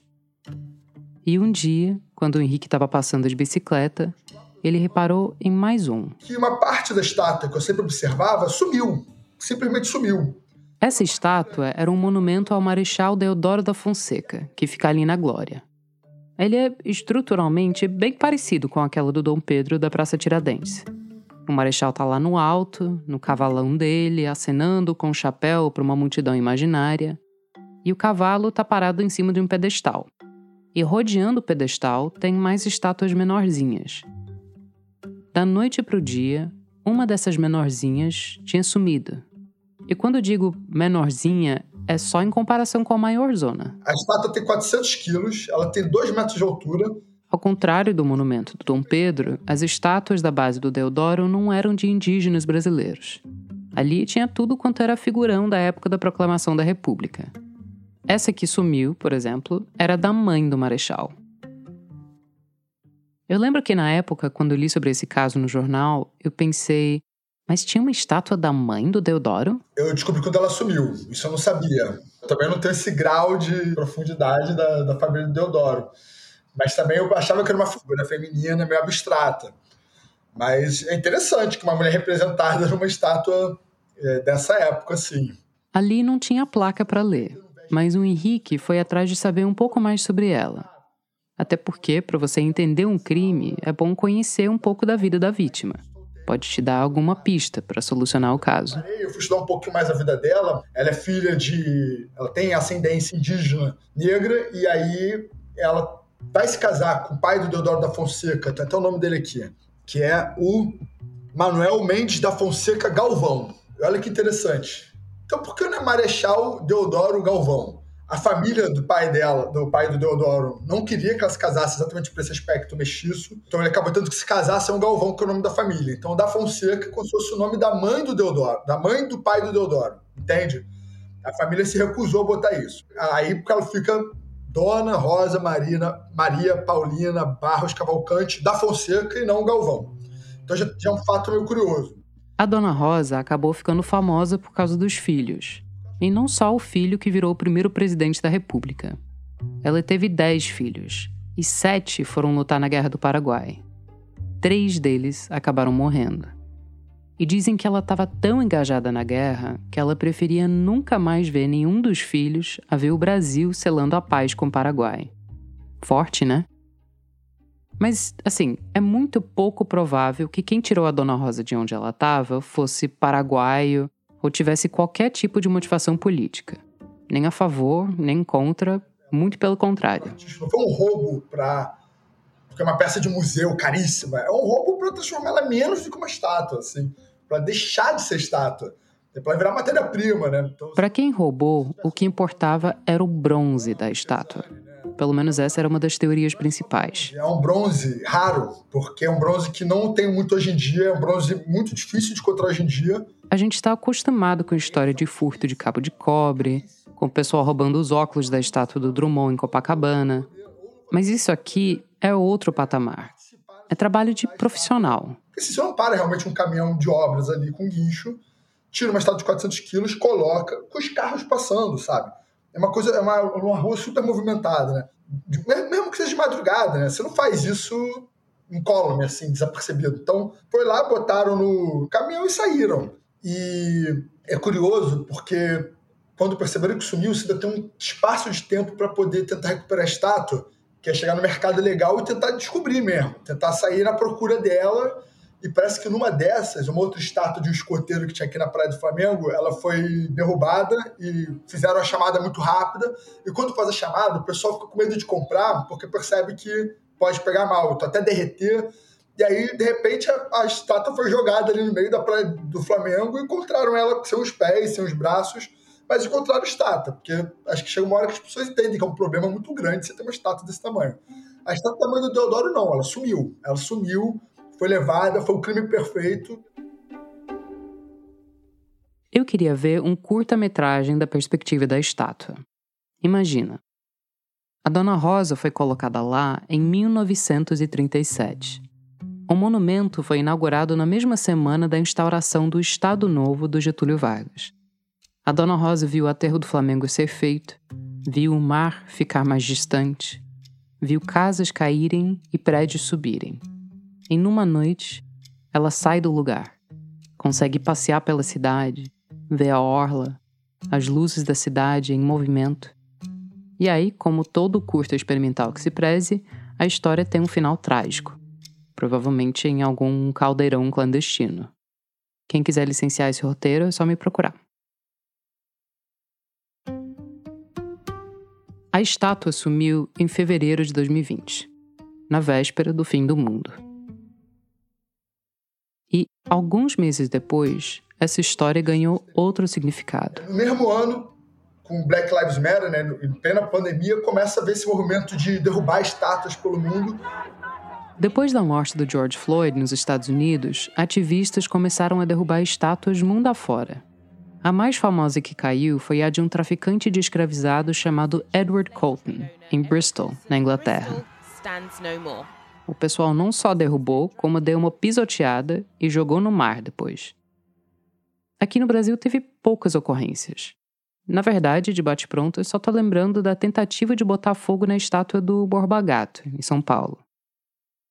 E um dia, quando o Henrique estava passando de bicicleta, ele reparou em mais um. Que uma parte da estátua que eu sempre observava sumiu. Simplesmente sumiu. Essa estátua era um monumento ao Marechal Deodoro da Fonseca, que fica ali na Glória. Ele é estruturalmente bem parecido com aquela do Dom Pedro da Praça Tiradentes. O marechal está lá no alto, no cavalão dele, acenando com o chapéu para uma multidão imaginária. E o cavalo está parado em cima de um pedestal. E rodeando o pedestal tem mais estátuas menorzinhas. Da noite para o dia, uma dessas menorzinhas tinha sumido. E quando digo menorzinha, é só em comparação com a maior zona. A estátua tem 400 quilos, ela tem 2 metros de altura, ao contrário do monumento do Dom Pedro, as estátuas da base do Deodoro não eram de indígenas brasileiros. Ali tinha tudo quanto era figurão da época da proclamação da República. Essa que sumiu, por exemplo, era da mãe do Marechal. Eu lembro que na época, quando li sobre esse caso no jornal, eu pensei, mas tinha uma estátua da mãe do Deodoro? Eu descobri quando ela sumiu, isso eu não sabia. Eu também não tenho esse grau de profundidade da, da família do Deodoro. Mas também eu achava que era uma figura feminina meio abstrata. Mas é interessante que uma mulher representada numa estátua é, dessa época, assim. Ali não tinha placa para ler, mas o Henrique foi atrás de saber um pouco mais sobre ela. Até porque, para você entender um crime, é bom conhecer um pouco da vida da vítima. Pode te dar alguma pista para solucionar o caso. Eu fui estudar um pouquinho mais a vida dela. Ela é filha de. Ela tem ascendência indígena negra, e aí ela vai se casar com o pai do Deodoro da Fonseca, tem até o nome dele aqui, que é o Manuel Mendes da Fonseca Galvão. Olha que interessante. Então, por que não é Marechal Deodoro Galvão? A família do pai dela, do pai do Deodoro, não queria que ela se casasse exatamente por esse aspecto mestiço. Então ele acabou tendo que se casar sem um Galvão, que é o nome da família. Então da Fonseca como se fosse o nome da mãe do Deodoro, da mãe do pai do Deodoro. Entende? A família se recusou a botar isso. Aí porque ela fica Dona Rosa Marina, Maria Paulina Barros Cavalcante da Fonseca e não Galvão. Então já, já é um fato meio curioso. A Dona Rosa acabou ficando famosa por causa dos filhos. E não só o filho que virou o primeiro presidente da República. Ela teve dez filhos, e sete foram lutar na Guerra do Paraguai. Três deles acabaram morrendo. E dizem que ela estava tão engajada na guerra que ela preferia nunca mais ver nenhum dos filhos a ver o Brasil selando a paz com o Paraguai. Forte, né? Mas, assim, é muito pouco provável que quem tirou a Dona Rosa de onde ela estava fosse paraguaio ou tivesse qualquer tipo de motivação política. Nem a favor, nem contra, muito pelo contrário. Não foi um roubo para porque é uma peça de museu caríssima. É um roubo para transformar ela menos do que uma estátua, assim para deixar de ser estátua. É para virar matéria-prima, né? Então, para quem roubou, o que importava era o bronze da estátua. Pelo menos essa era uma das teorias principais. É um bronze raro, porque é um bronze que não tem muito hoje em dia, é um bronze muito difícil de encontrar hoje em dia. A gente está acostumado com a história de furto de cabo de cobre, com o pessoal roubando os óculos da estátua do Drummond em Copacabana. Mas isso aqui é outro patamar. É trabalho de profissional. Se você não para realmente um caminhão de obras ali com guincho, tira uma estátua de 400 quilos, coloca com os carros passando, sabe? É uma coisa, é uma, uma rua super movimentada, né? Mesmo que seja de madrugada, né? Você não faz isso incólume, assim, desapercebido. Então, foi lá, botaram no caminhão e saíram. E é curioso porque quando perceberam que sumiu, você ainda tem um espaço de tempo para poder tentar recuperar a estátua, que é chegar no mercado legal e tentar descobrir mesmo, tentar sair na procura dela. E parece que numa dessas, uma outra estátua de um escoteiro que tinha aqui na Praia do Flamengo, ela foi derrubada e fizeram a chamada muito rápida. E quando faz a chamada, o pessoal fica com medo de comprar, porque percebe que pode pegar mal, então até derreter. E aí, de repente, a, a, estátua foi jogada ali no meio da praia do Flamengo e encontraram ela sem os pés, sem os braços, mas encontraram a estátua, porque acho que chega uma hora que as pessoas entendem que é um problema muito grande você ter uma estátua desse tamanho. A estátua do tamanho do Deodoro, não, ela sumiu. Ela sumiu, foi levada, foi um crime perfeito. Eu queria ver um curta-metragem da perspectiva da estátua. Imagina, a Dona Rosa foi colocada lá em 1937. O monumento foi inaugurado na mesma semana da instauração do Estado Novo do Getúlio Vargas. A Dona Rosa viu o aterro do Flamengo ser feito, viu o mar ficar mais distante, viu casas caírem e prédios subirem. E numa noite, ela sai do lugar, consegue passear pela cidade, ver a orla, as luzes da cidade em movimento e aí, como todo curta experimental que se preze, a história tem um final trágico, provavelmente em algum caldeirão clandestino. Quem quiser licenciar esse roteiro é só me procurar. A estátua sumiu em fevereiro de 2020, na véspera do fim do mundo. Alguns meses depois, essa história ganhou outro significado. No mesmo ano, com Black Lives Matter, né, em plena pandemia, começa a ver esse movimento de derrubar estátuas pelo mundo. Depois da morte do George Floyd nos Estados Unidos, ativistas começaram a derrubar estátuas mundo afora. A mais famosa que caiu foi a de um traficante de escravizados chamado Edward Colton, em Bristol, na Inglaterra. O pessoal não só derrubou, como deu uma pisoteada e jogou no mar depois. Aqui no Brasil teve poucas ocorrências. Na verdade, de bate-pronto, eu só tô lembrando da tentativa de botar fogo na estátua do Borba Gato, em São Paulo.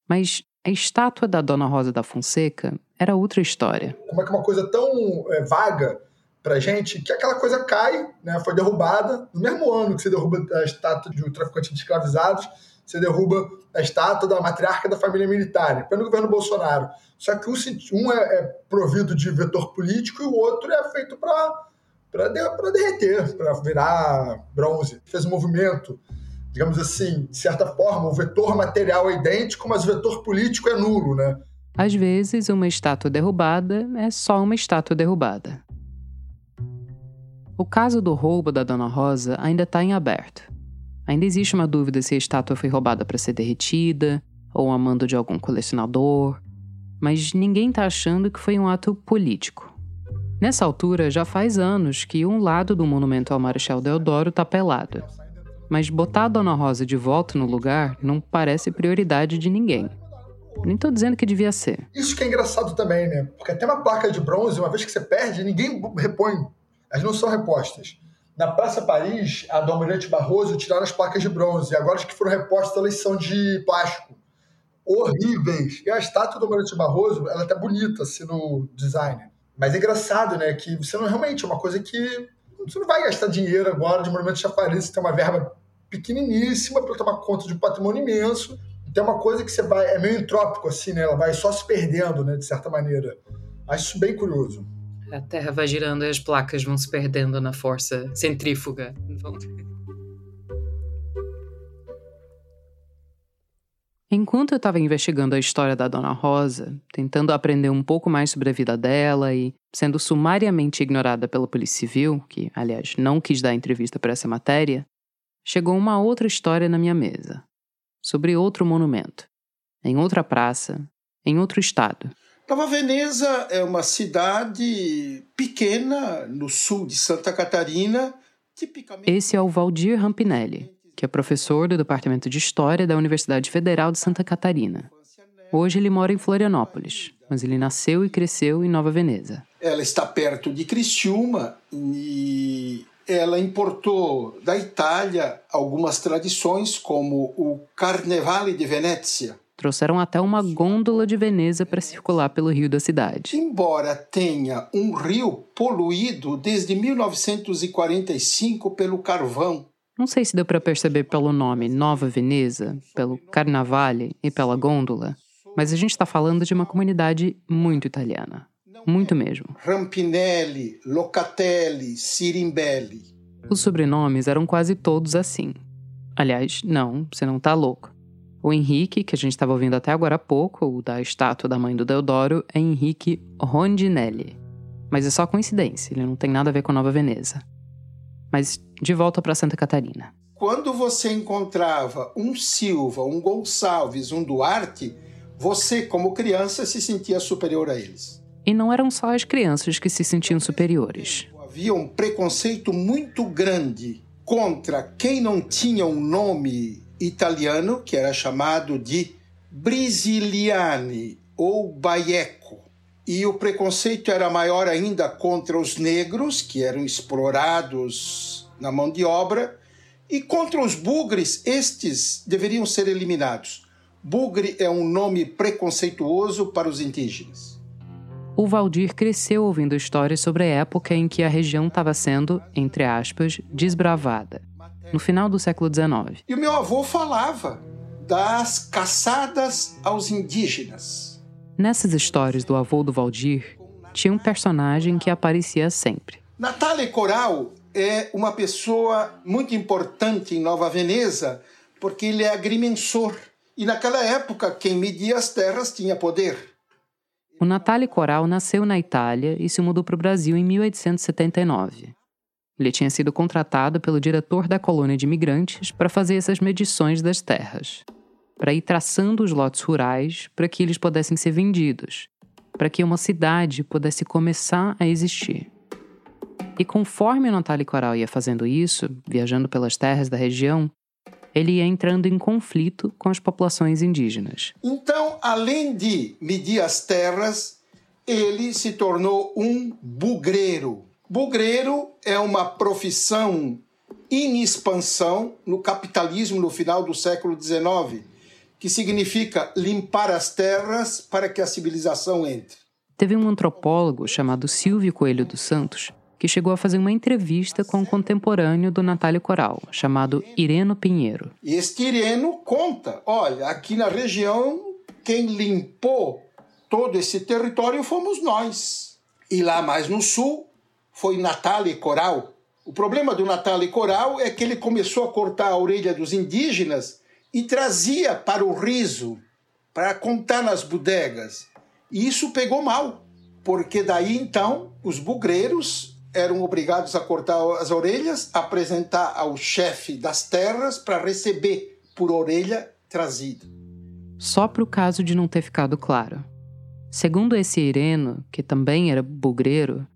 Mas a estátua da Dona Rosa da Fonseca era outra história. Como é que uma coisa tão é, vaga pra gente, que aquela coisa cai, né, foi derrubada, no mesmo ano que você derruba a estátua de um traficante de escravizados, você derruba a estátua da matriarca da família militar, pelo governo Bolsonaro. Só que um é, é provido de vetor político e o outro é feito para para de, derreter, para virar bronze. Fez um movimento, digamos assim, de certa forma, o vetor material é idêntico, mas o vetor político é nulo, né? Às vezes, uma estátua derrubada é só uma estátua derrubada. O caso do roubo da Dona Rosa ainda está em aberto. Ainda existe uma dúvida se a estátua foi roubada para ser derretida ou a mando de algum colecionador, mas ninguém está achando que foi um ato político. Nessa altura, já faz anos que um lado do monumento ao Marechal Deodoro está pelado. Mas botar a Dona Rosa de volta no lugar não parece prioridade de ninguém. Nem tô dizendo que devia ser. Isso que é engraçado também, né? Porque até uma placa de bronze, uma vez que você perde, ninguém repõe. Elas não são repostas. Na Praça Paris, a do Almirante Barroso tiraram as placas de bronze. E agora as que foram repostas, elas são de plástico. Horríveis. E a estátua do Almirante Barroso, ela até bonita, assim, no design. Mas é engraçado, né? Que você não realmente é uma coisa que você não vai gastar dinheiro agora de monumento chafariz, você tem uma verba pequeniníssima para tomar conta de um patrimônio imenso. Então é uma coisa que você vai, é meio entrópico assim, né? Ela vai só se perdendo, né, de certa maneira. Acho isso bem curioso. A Terra vai girando e as placas vão se perdendo na força centrífuga. Enquanto eu estava investigando a história da Dona Rosa, tentando aprender um pouco mais sobre a vida dela e sendo sumariamente ignorada pela Polícia Civil, que, aliás, não quis dar entrevista para essa matéria, chegou uma outra história na minha mesa. Sobre outro monumento. Em outra praça, em outro estado. Nova Veneza é uma cidade pequena no sul de Santa Catarina Esse é o Valdir Rampinelli, que é professor do Departamento de História da Universidade Federal de Santa Catarina. Hoje ele mora em Florianópolis, mas ele nasceu e cresceu em Nova Veneza. Ela está perto de Criciúma e ela importou da Itália algumas tradições, como o Carnevale de Venezia. Trouxeram até uma gôndola de Veneza para circular pelo rio da cidade. Embora tenha um rio poluído desde 1945 pelo carvão. Não sei se deu para perceber pelo nome Nova Veneza, pelo Carnavale e pela gôndola, mas a gente está falando de uma comunidade muito italiana. Muito mesmo. Rampinelli, Locatelli, Sirimbelli. Os sobrenomes eram quase todos assim. Aliás, não, você não tá louco. O Henrique, que a gente estava ouvindo até agora há pouco, o da estátua da mãe do Deodoro, é Henrique Rondinelli. Mas é só coincidência, ele não tem nada a ver com Nova Veneza. Mas de volta para Santa Catarina. Quando você encontrava um Silva, um Gonçalves, um Duarte, você, como criança, se sentia superior a eles. E não eram só as crianças que se sentiam superiores. Havia um preconceito muito grande contra quem não tinha um nome italiano, que era chamado de Brasiliani ou Baieco. E o preconceito era maior ainda contra os negros, que eram explorados na mão de obra, e contra os bugres, estes deveriam ser eliminados. Bugre é um nome preconceituoso para os indígenas. O Valdir cresceu ouvindo histórias sobre a época em que a região estava sendo, entre aspas, desbravada, no final do século XIX. E o meu avô falava das caçadas aos indígenas. Nessas histórias do avô do Valdir, tinha um personagem que aparecia sempre. Natália Coral é uma pessoa muito importante em Nova Veneza porque ele é agrimensor. E naquela época, quem media as terras tinha poder. O Natale Coral nasceu na Itália e se mudou para o Brasil em 1879. Ele tinha sido contratado pelo diretor da colônia de imigrantes para fazer essas medições das terras, para ir traçando os lotes rurais para que eles pudessem ser vendidos, para que uma cidade pudesse começar a existir. E conforme o Natale Coral ia fazendo isso, viajando pelas terras da região, ele ia entrando em conflito com as populações indígenas. Então, além de medir as terras, ele se tornou um bugreiro. Bugreiro é uma profissão em expansão no capitalismo no final do século XIX, que significa limpar as terras para que a civilização entre. Teve um antropólogo chamado Silvio Coelho dos Santos que chegou a fazer uma entrevista com um contemporâneo do Natálio Coral, chamado Ireno Pinheiro. E este Ireno conta: olha, aqui na região, quem limpou todo esse território fomos nós. E lá mais no sul foi Natálio Coral. O problema do Natálio Coral é que ele começou a cortar a orelha dos indígenas e trazia para o riso, para contar nas bodegas. E isso pegou mal, porque daí então os bugreiros eram obrigados a cortar as orelhas, apresentar ao chefe das terras para receber por orelha trazida. Só para o caso de não ter ficado claro. Segundo esse Ireno, que também era bugreiro,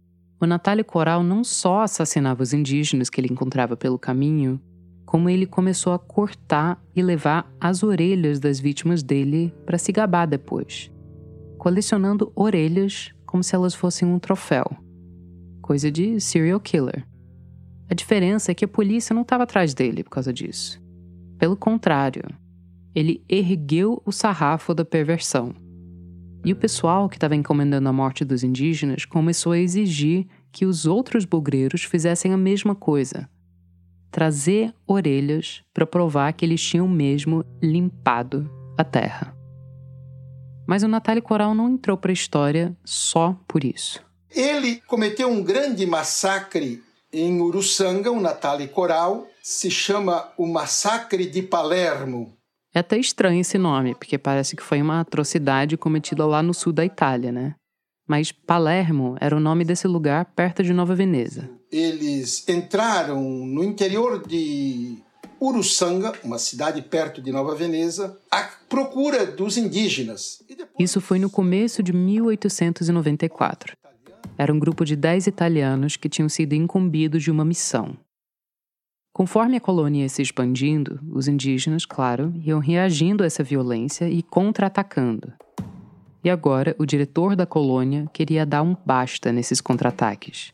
o Natálio Coral não só assassinava os indígenas que ele encontrava pelo caminho, como ele começou a cortar e levar as orelhas das vítimas dele para se gabar depois, colecionando orelhas como se elas fossem um troféu coisa de serial killer. A diferença é que a polícia não estava atrás dele por causa disso. Pelo contrário, ele ergueu o sarrafo da perversão. E o pessoal que estava encomendando a morte dos indígenas começou a exigir que os outros bugreiros fizessem a mesma coisa. Trazer orelhas para provar que eles tinham mesmo limpado a terra. Mas o Natália Coral não entrou para a história só por isso. Ele cometeu um grande massacre em Uruçanga, o Natal Coral, se chama o Massacre de Palermo. É até estranho esse nome, porque parece que foi uma atrocidade cometida lá no sul da Itália, né? Mas Palermo era o nome desse lugar perto de Nova Veneza. Eles entraram no interior de Uruçanga, uma cidade perto de Nova Veneza, à procura dos indígenas. Isso foi no começo de 1894 era um grupo de 10 italianos que tinham sido incumbidos de uma missão. Conforme a colônia ia se expandindo, os indígenas, claro, iam reagindo a essa violência e contra-atacando. E agora o diretor da colônia queria dar um basta nesses contra-ataques.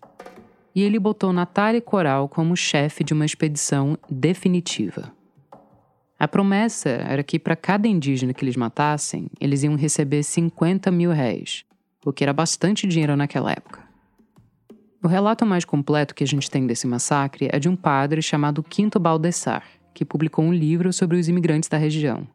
E ele botou Natália Coral como chefe de uma expedição definitiva. A promessa era que para cada indígena que eles matassem, eles iam receber 50 mil réis, o que era bastante dinheiro naquela época. O relato mais completo que a gente tem desse massacre é de um padre chamado Quinto Baldessar, que publicou um livro sobre os imigrantes da região.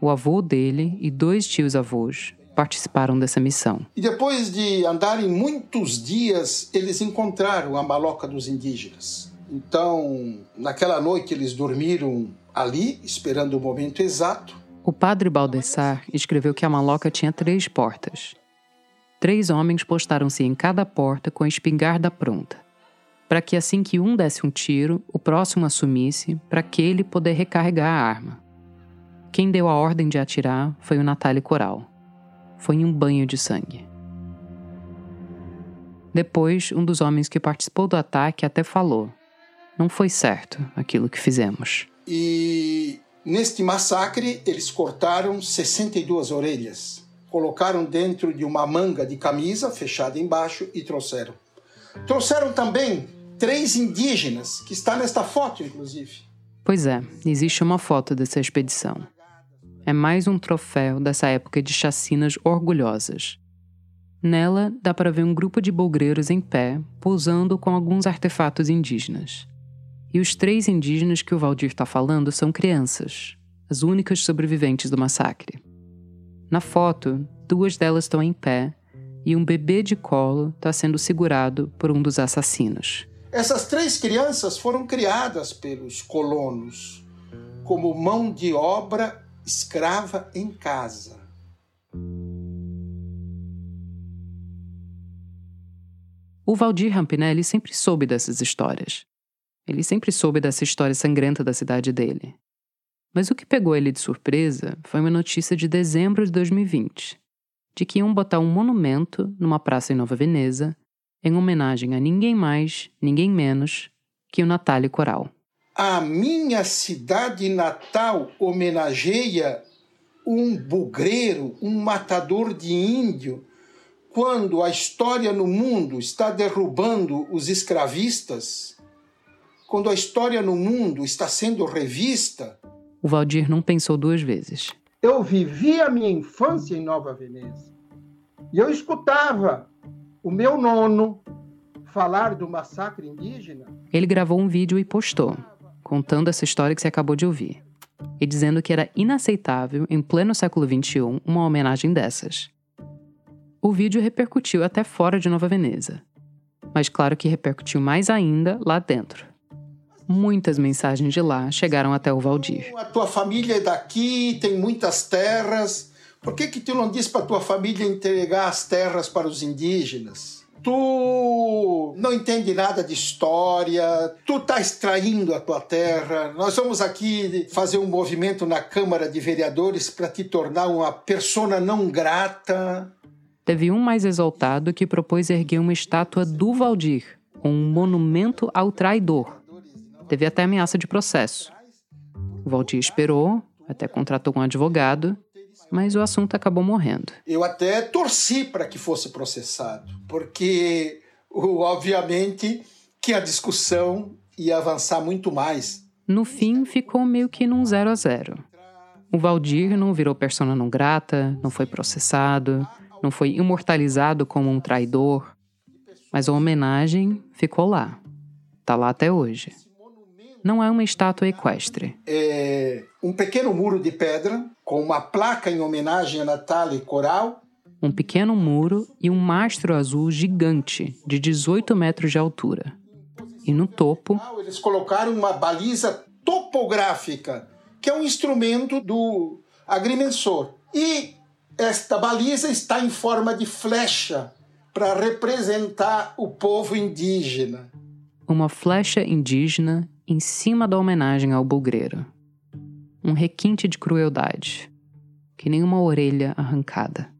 O avô dele e dois tios-avós participaram dessa missão. E depois de andarem muitos dias, eles encontraram a maloca dos indígenas. Então, naquela noite, eles dormiram ali, esperando o momento exato. O padre Baldessar escreveu que a maloca tinha três portas três homens postaram-se em cada porta com a espingarda pronta, para que assim que um desse um tiro, o próximo assumisse, para aquele poder recarregar a arma. Quem deu a ordem de atirar foi o Natália Coral. Foi um banho de sangue. Depois, um dos homens que participou do ataque até falou: Não foi certo aquilo que fizemos. E neste massacre, eles cortaram 62 orelhas colocaram dentro de uma manga de camisa fechada embaixo e trouxeram. Trouxeram também três indígenas, que está nesta foto, inclusive. Pois é, existe uma foto dessa expedição. É mais um troféu dessa época de chacinas orgulhosas. Nela dá para ver um grupo de bolgreiros em pé, pousando com alguns artefatos indígenas. E os três indígenas que o Valdir está falando são crianças, as únicas sobreviventes do massacre. Na foto, duas delas estão em pé e um bebê de colo está sendo segurado por um dos assassinos. Essas três crianças foram criadas pelos colonos como mão de obra escrava em casa. O Valdir Rampinelli sempre soube dessas histórias. Ele sempre soube dessa história sangrenta da cidade dele. Mas o que pegou ele de surpresa foi uma notícia de dezembro de 2020, de que iam botar um monumento numa praça em Nova Veneza em homenagem a ninguém mais, ninguém menos que o Natália Coral. A minha cidade natal homenageia um bugreiro, um matador de índio, quando a história no mundo está derrubando os escravistas, quando a história no mundo está sendo revista, o Valdir não pensou duas vezes. Eu vivi a minha infância em Nova Veneza. E eu escutava o meu nono falar do massacre indígena. Ele gravou um vídeo e postou, contando essa história que você acabou de ouvir. E dizendo que era inaceitável, em pleno século XXI, uma homenagem dessas. O vídeo repercutiu até fora de Nova Veneza. Mas claro que repercutiu mais ainda lá dentro muitas mensagens de lá chegaram até o Valdir. A tua família é daqui, tem muitas terras. Por que, que tu não diz para tua família entregar as terras para os indígenas? Tu não entende nada de história, tu está extraindo a tua terra. Nós vamos aqui fazer um movimento na Câmara de Vereadores para te tornar uma persona não grata. Teve um mais exaltado que propôs erguer uma estátua do Valdir, um monumento ao traidor Teve até ameaça de processo. O Valdir esperou, até contratou um advogado, mas o assunto acabou morrendo. Eu até torci para que fosse processado, porque obviamente que a discussão ia avançar muito mais. No fim, ficou meio que num zero a zero. O Valdir não virou persona não grata, não foi processado, não foi imortalizado como um traidor, mas a homenagem ficou lá. Tá lá até hoje não é uma estátua equestre. É um pequeno muro de pedra com uma placa em homenagem a Natália Coral. Um pequeno muro e um mastro azul gigante de 18 metros de altura. E no topo. Eles colocaram uma baliza topográfica, que é um instrumento do agrimensor. E esta baliza está em forma de flecha para representar o povo indígena. Uma flecha indígena em cima da homenagem ao bugreiro. Um requinte de crueldade, que nem uma orelha arrancada.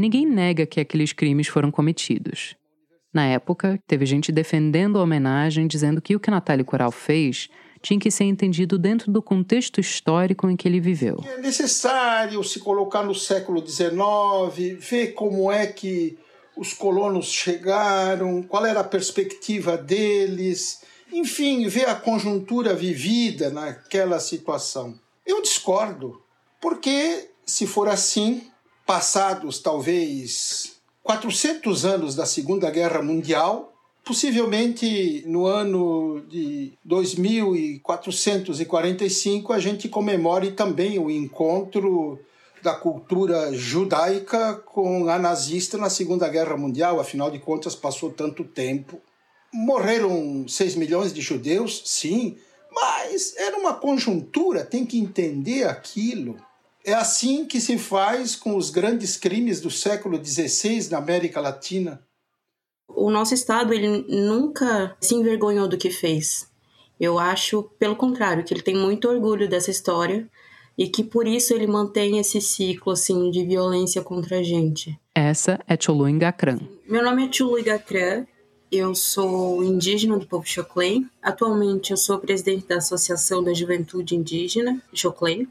ninguém nega que aqueles crimes foram cometidos. Na época, teve gente defendendo a homenagem, dizendo que o que Natália Coral fez tinha que ser entendido dentro do contexto histórico em que ele viveu. É necessário se colocar no século XIX, ver como é que os colonos chegaram, qual era a perspectiva deles, enfim, ver a conjuntura vivida naquela situação. Eu discordo, porque se for assim, passados talvez 400 anos da Segunda Guerra Mundial, possivelmente no ano de 2445 a gente comemore também o encontro da cultura judaica com a nazista na Segunda Guerra Mundial, afinal de contas passou tanto tempo. Morreram 6 milhões de judeus, sim, mas era uma conjuntura, tem que entender aquilo. É assim que se faz com os grandes crimes do século XVI na América Latina. O nosso Estado ele nunca se envergonhou do que fez. Eu acho, pelo contrário, que ele tem muito orgulho dessa história e que por isso ele mantém esse ciclo assim de violência contra a gente. Essa é Chulu Ngakran. Meu nome é Chulu Ngakran. Eu sou indígena do povo Xoclen. Atualmente eu sou presidente da Associação da Juventude Indígena, Xoclen.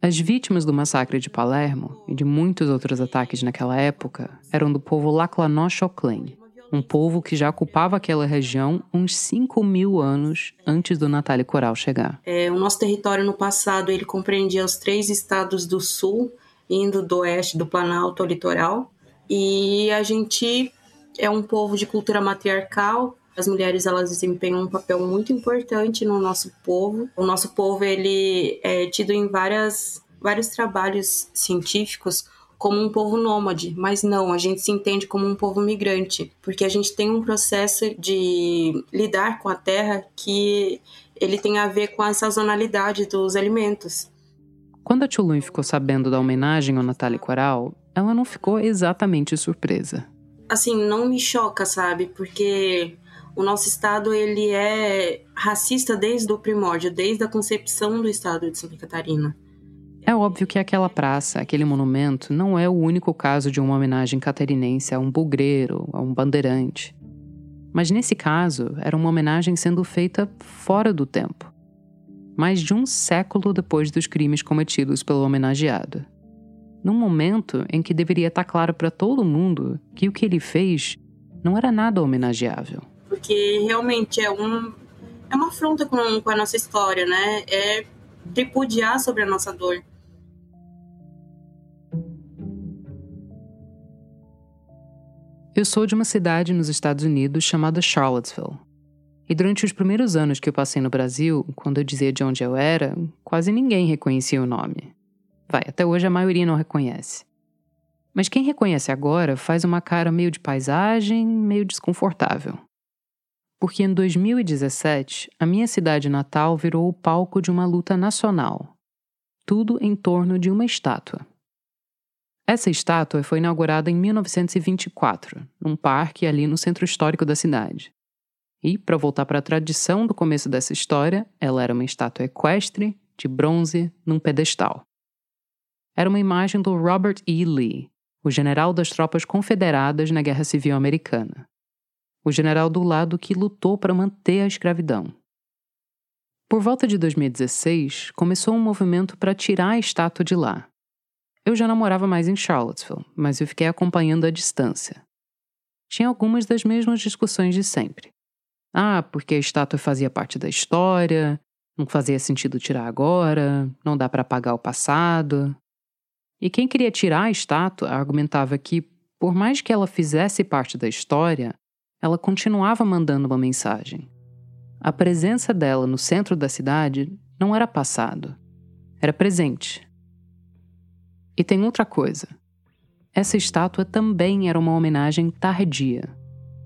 As vítimas do massacre de Palermo e de muitos outros ataques naquela época eram do povo Laclanó Xoclen, um povo que já ocupava aquela região uns 5 mil anos antes do Natália Coral chegar. É, o nosso território no passado ele compreendia os três estados do sul, indo do oeste do Planalto ao litoral, e a gente é um povo de cultura matriarcal. As mulheres elas desempenham um papel muito importante no nosso povo. O nosso povo ele é tido em várias vários trabalhos científicos como um povo nômade, mas não, a gente se entende como um povo migrante, porque a gente tem um processo de lidar com a terra que ele tem a ver com a sazonalidade dos alimentos. Quando a Tulum ficou sabendo da homenagem ao Natália Coral, ela não ficou exatamente surpresa. Assim, não me choca, sabe? Porque o nosso estado ele é racista desde o primórdio, desde a concepção do estado de Santa Catarina. É óbvio que aquela praça, aquele monumento, não é o único caso de uma homenagem catarinense a um bugreiro, a um bandeirante. Mas nesse caso, era uma homenagem sendo feita fora do tempo. Mais de um século depois dos crimes cometidos pelo homenageado. Num momento em que deveria estar claro para todo mundo que o que ele fez não era nada homenageável. Porque realmente é, um, é uma afronta com, com a nossa história, né? É tripudiar sobre a nossa dor. Eu sou de uma cidade nos Estados Unidos chamada Charlottesville. E durante os primeiros anos que eu passei no Brasil, quando eu dizia de onde eu era, quase ninguém reconhecia o nome. Vai, até hoje a maioria não reconhece. Mas quem reconhece agora faz uma cara meio de paisagem, meio desconfortável. Porque em 2017, a minha cidade natal virou o palco de uma luta nacional. Tudo em torno de uma estátua. Essa estátua foi inaugurada em 1924, num parque ali no centro histórico da cidade. E, para voltar para a tradição do começo dessa história, ela era uma estátua equestre, de bronze, num pedestal. Era uma imagem do Robert E. Lee, o general das tropas confederadas na Guerra Civil Americana. O general do lado que lutou para manter a escravidão. Por volta de 2016, começou um movimento para tirar a estátua de lá, eu já não morava mais em Charlottesville, mas eu fiquei acompanhando à distância. Tinha algumas das mesmas discussões de sempre. Ah, porque a estátua fazia parte da história, não fazia sentido tirar agora, não dá para apagar o passado. E quem queria tirar a estátua argumentava que, por mais que ela fizesse parte da história, ela continuava mandando uma mensagem. A presença dela no centro da cidade não era passado, era presente, e tem outra coisa. Essa estátua também era uma homenagem tardia.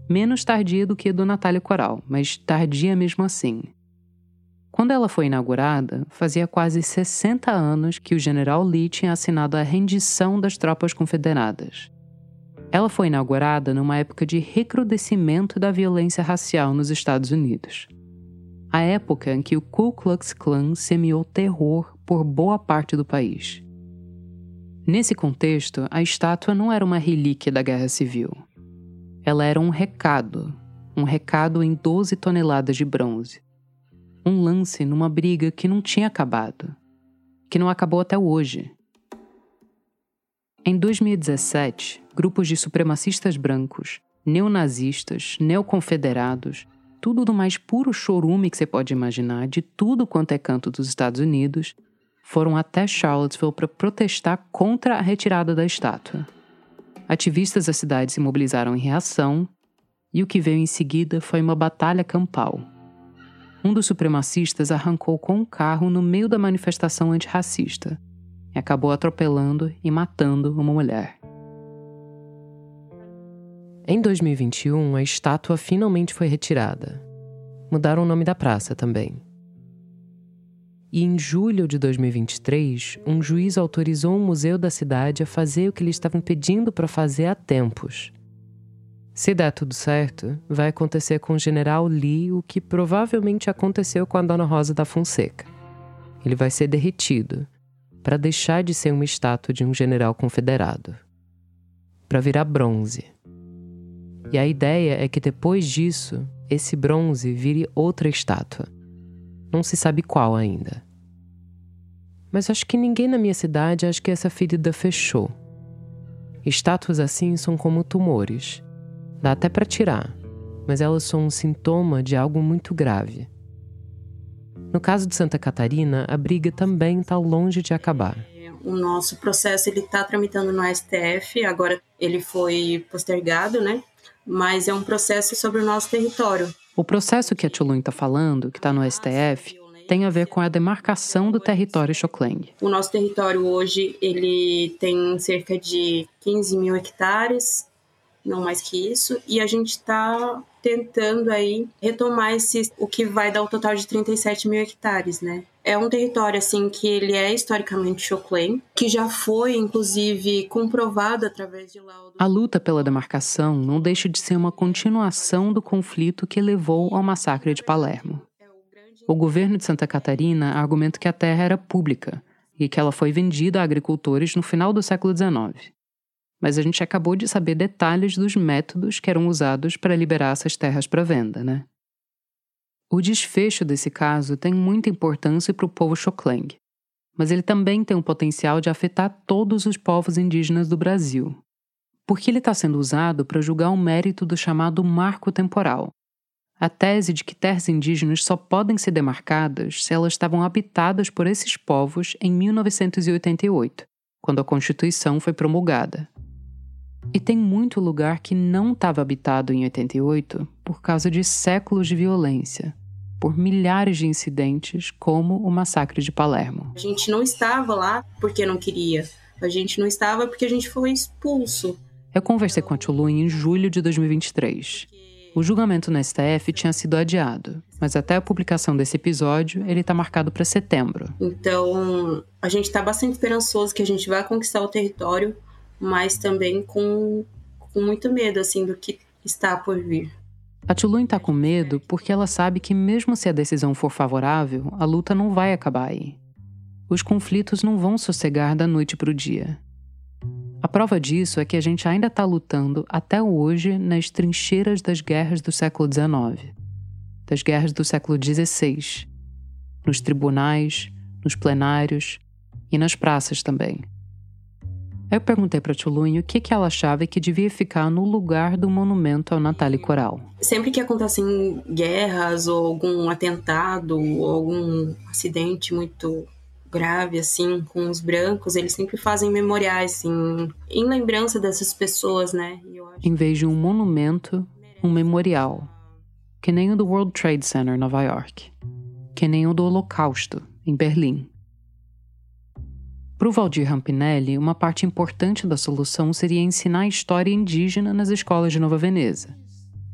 Menos tardia do que a do Natália Coral, mas tardia mesmo assim. Quando ela foi inaugurada, fazia quase 60 anos que o general Lee tinha assinado a rendição das tropas confederadas. Ela foi inaugurada numa época de recrudescimento da violência racial nos Estados Unidos. A época em que o Ku Klux Klan semeou terror por boa parte do país. Nesse contexto, a estátua não era uma relíquia da Guerra Civil. Ela era um recado, um recado em 12 toneladas de bronze. Um lance numa briga que não tinha acabado, que não acabou até hoje. Em 2017, grupos de supremacistas brancos, neonazistas, neoconfederados, tudo do mais puro chorume que você pode imaginar, de tudo quanto é canto dos Estados Unidos, foram até Charlottesville para protestar contra a retirada da estátua. Ativistas da cidade se mobilizaram em reação, e o que veio em seguida foi uma batalha campal. Um dos supremacistas arrancou com um carro no meio da manifestação antirracista e acabou atropelando e matando uma mulher. Em 2021, a estátua finalmente foi retirada. Mudaram o nome da praça também. E em julho de 2023, um juiz autorizou um museu da cidade a fazer o que eles estavam pedindo para fazer há tempos. Se der tudo certo, vai acontecer com o general Lee o que provavelmente aconteceu com a Dona Rosa da Fonseca. Ele vai ser derretido para deixar de ser uma estátua de um general confederado, para virar bronze. E a ideia é que depois disso, esse bronze vire outra estátua. Não se sabe qual ainda. Mas acho que ninguém na minha cidade acha que essa ferida fechou. Estátuas assim são como tumores. Dá até para tirar, mas elas são um sintoma de algo muito grave. No caso de Santa Catarina, a briga também está longe de acabar. O nosso processo ele está tramitando no STF, agora ele foi postergado, né? mas é um processo sobre o nosso território. O processo que a Tulum está falando, que está no STF, tem a ver com a demarcação do território Xokleng. O nosso território hoje ele tem cerca de 15 mil hectares, não mais que isso, e a gente está tentando aí retomar esse, o que vai dar o total de 37 mil hectares, né? É um território, assim, que ele é historicamente Choclen, que já foi, inclusive, comprovado através de laudo. A luta pela demarcação não deixa de ser uma continuação do conflito que levou ao massacre de Palermo. O governo de Santa Catarina argumenta que a terra era pública e que ela foi vendida a agricultores no final do século XIX mas a gente acabou de saber detalhes dos métodos que eram usados para liberar essas terras para venda, né? O desfecho desse caso tem muita importância para o povo Xokleng, mas ele também tem o potencial de afetar todos os povos indígenas do Brasil, porque ele está sendo usado para julgar o mérito do chamado marco temporal, a tese de que terras indígenas só podem ser demarcadas se elas estavam habitadas por esses povos em 1988, quando a Constituição foi promulgada. E tem muito lugar que não estava habitado em 88 por causa de séculos de violência, por milhares de incidentes, como o massacre de Palermo. A gente não estava lá porque não queria. A gente não estava porque a gente foi expulso. Eu conversei com a Tulu em julho de 2023. O julgamento no STF tinha sido adiado, mas até a publicação desse episódio ele está marcado para setembro. Então a gente está bastante esperançoso que a gente vai conquistar o território mas também com, com muito medo assim do que está por vir. A Tulum está com medo porque ela sabe que, mesmo se a decisão for favorável, a luta não vai acabar aí. Os conflitos não vão sossegar da noite para o dia. A prova disso é que a gente ainda está lutando até hoje nas trincheiras das guerras do século XIX, das guerras do século XVI, nos tribunais, nos plenários e nas praças também. Eu perguntei para Tulunho o que, que ela achava que devia ficar no lugar do monumento ao Nathalie Coral. Sempre que acontecem guerras ou algum atentado ou algum acidente muito grave assim com os brancos, eles sempre fazem memoriais assim, em lembrança dessas pessoas, né? Em vez de um monumento, um memorial, que nem o do World Trade Center, Nova York, que nem o do Holocausto, em Berlim. Para o Valdir Rampinelli, uma parte importante da solução seria ensinar a história indígena nas escolas de Nova Veneza.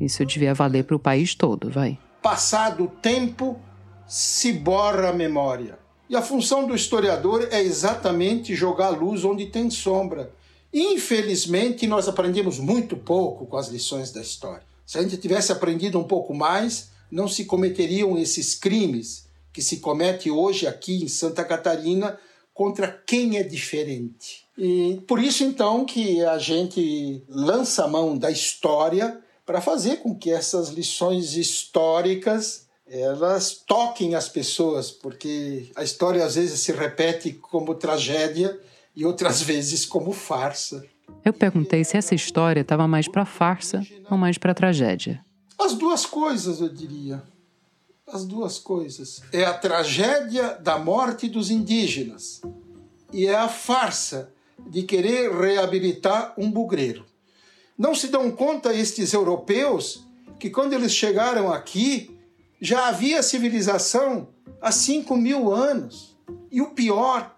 Isso devia valer para o país todo, vai. Passado o tempo, se borra a memória. E a função do historiador é exatamente jogar luz onde tem sombra. Infelizmente, nós aprendemos muito pouco com as lições da história. Se a gente tivesse aprendido um pouco mais, não se cometeriam esses crimes que se comete hoje aqui em Santa Catarina contra quem é diferente. E por isso, então, que a gente lança a mão da história para fazer com que essas lições históricas elas toquem as pessoas, porque a história às vezes se repete como tragédia e outras vezes como farsa. Eu perguntei se essa história estava mais para farsa ou mais para tragédia. As duas coisas, eu diria. As duas coisas. É a tragédia da morte dos indígenas e é a farsa de querer reabilitar um bugreiro. Não se dão conta estes europeus que quando eles chegaram aqui já havia civilização há 5 mil anos. E o pior,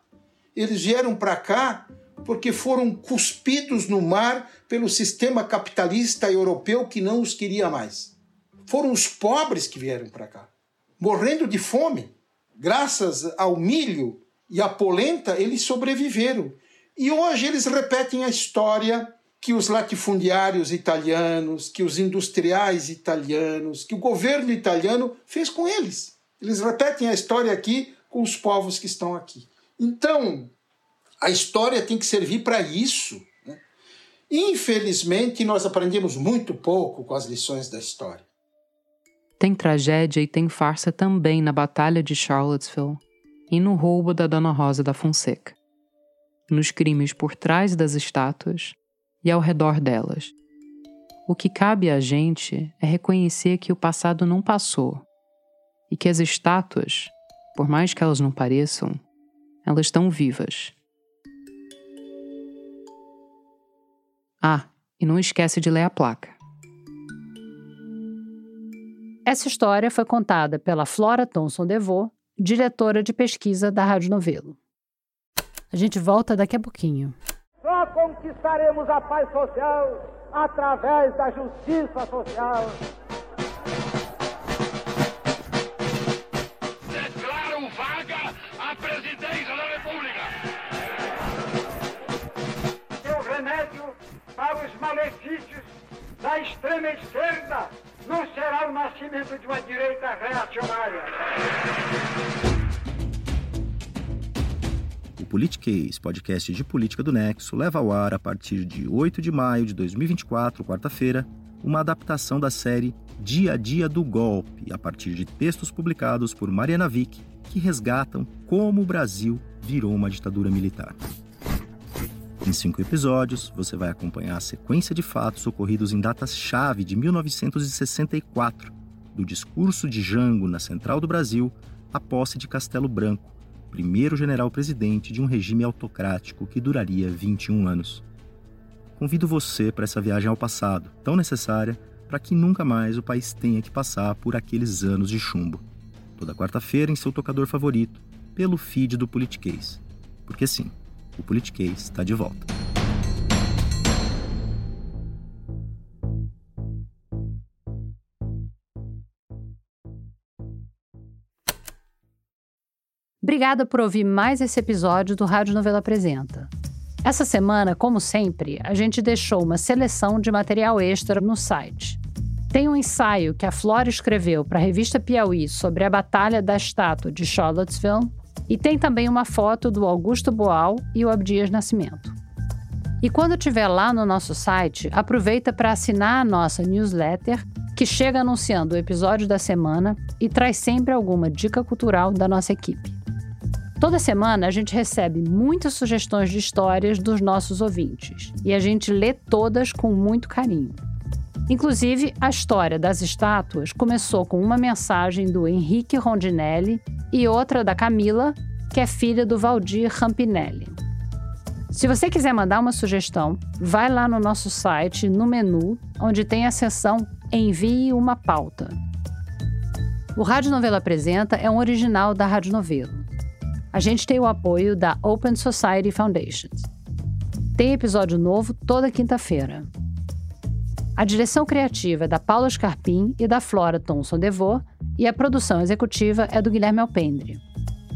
eles vieram para cá porque foram cuspidos no mar pelo sistema capitalista europeu que não os queria mais. Foram os pobres que vieram para cá, morrendo de fome. Graças ao milho e à polenta, eles sobreviveram. E hoje eles repetem a história que os latifundiários italianos, que os industriais italianos, que o governo italiano fez com eles. Eles repetem a história aqui com os povos que estão aqui. Então, a história tem que servir para isso. Né? Infelizmente, nós aprendemos muito pouco com as lições da história. Tem tragédia e tem farsa também na Batalha de Charlottesville e no roubo da Dona Rosa da Fonseca. Nos crimes por trás das estátuas e ao redor delas. O que cabe a gente é reconhecer que o passado não passou e que as estátuas, por mais que elas não pareçam, elas estão vivas. Ah, e não esquece de ler a placa. Essa história foi contada pela Flora Thomson DeVoe, diretora de pesquisa da Rádio Novelo. A gente volta daqui a pouquinho. Conquistaremos a paz social através da justiça social. Declaro vaga a presidência da República. O Politiquês, podcast de política do Nexo, leva ao ar a partir de 8 de maio de 2024, quarta-feira, uma adaptação da série Dia a Dia do Golpe, a partir de textos publicados por Mariana Vick, que resgatam como o Brasil virou uma ditadura militar. Em cinco episódios, você vai acompanhar a sequência de fatos ocorridos em datas-chave de 1964, do discurso de Jango na Central do Brasil à posse de Castelo Branco, primeiro general-presidente de um regime autocrático que duraria 21 anos. Convido você para essa viagem ao passado, tão necessária para que nunca mais o país tenha que passar por aqueles anos de chumbo. Toda quarta-feira em seu tocador favorito, pelo feed do Politiquês. Porque sim, o Politiquês está de volta. Obrigada por ouvir mais esse episódio do Rádio Novela Apresenta. Essa semana, como sempre, a gente deixou uma seleção de material extra no site. Tem um ensaio que a Flora escreveu para a revista Piauí sobre a Batalha da Estátua de Charlottesville e tem também uma foto do Augusto Boal e o Abdias Nascimento. E quando estiver lá no nosso site, aproveita para assinar a nossa newsletter, que chega anunciando o episódio da semana e traz sempre alguma dica cultural da nossa equipe. Toda semana a gente recebe muitas sugestões de histórias dos nossos ouvintes e a gente lê todas com muito carinho. Inclusive, a história das estátuas começou com uma mensagem do Henrique Rondinelli e outra da Camila, que é filha do Valdir Rampinelli. Se você quiser mandar uma sugestão, vai lá no nosso site, no menu, onde tem a seção Envie uma pauta. O Rádio Novelo Apresenta é um original da Rádio Novelo. A gente tem o apoio da Open Society Foundations. Tem episódio novo toda quinta-feira. A direção criativa é da Paula Scarpim e da Flora Thomson DeVoe e a produção executiva é do Guilherme Alpendre.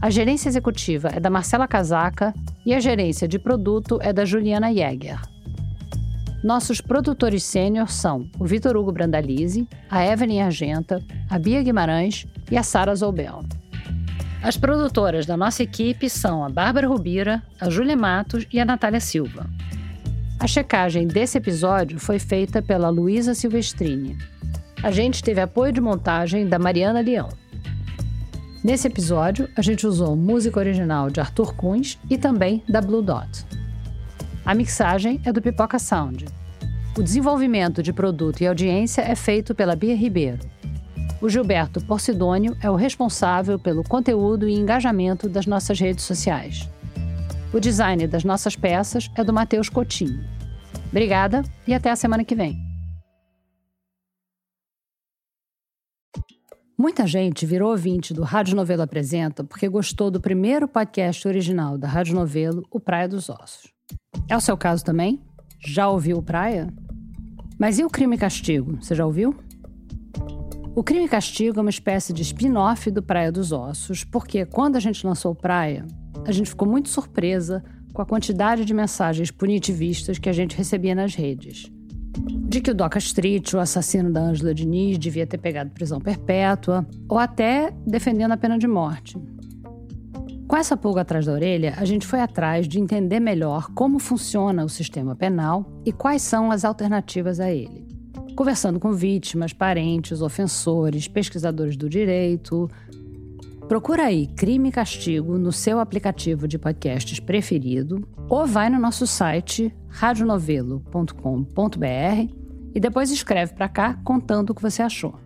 A gerência executiva é da Marcela Casaca e a gerência de produto é da Juliana Jäger. Nossos produtores sênior são o Vitor Hugo Brandalize, a Evelyn Argenta, a Bia Guimarães e a Sara Zoubel. As produtoras da nossa equipe são a Bárbara Rubira, a Júlia Matos e a Natália Silva. A checagem desse episódio foi feita pela Luísa Silvestrini. A gente teve apoio de montagem da Mariana Leão. Nesse episódio, a gente usou música original de Arthur Kunz e também da Blue Dot. A mixagem é do Pipoca Sound. O desenvolvimento de produto e audiência é feito pela Bia Ribeiro. O Gilberto Porcidônio é o responsável pelo conteúdo e engajamento das nossas redes sociais. O design das nossas peças é do Matheus Coutinho. Obrigada e até a semana que vem. Muita gente virou ouvinte do Rádio Novelo Apresenta porque gostou do primeiro podcast original da Rádio Novelo, O Praia dos Ossos. É o seu caso também? Já ouviu o Praia? Mas e o Crime e Castigo? Você já ouviu? O Crime e Castigo é uma espécie de spin-off do Praia dos Ossos, porque quando a gente lançou Praia, a gente ficou muito surpresa com a quantidade de mensagens punitivistas que a gente recebia nas redes. De que o Doca Street, o assassino da Ângela Diniz, devia ter pegado prisão perpétua, ou até defendendo a pena de morte. Com essa pulga atrás da orelha, a gente foi atrás de entender melhor como funciona o sistema penal e quais são as alternativas a ele. Conversando com vítimas, parentes, ofensores, pesquisadores do direito, Procura aí Crime e Castigo no seu aplicativo de podcasts preferido ou vai no nosso site radionovelo.com.br e depois escreve para cá contando o que você achou.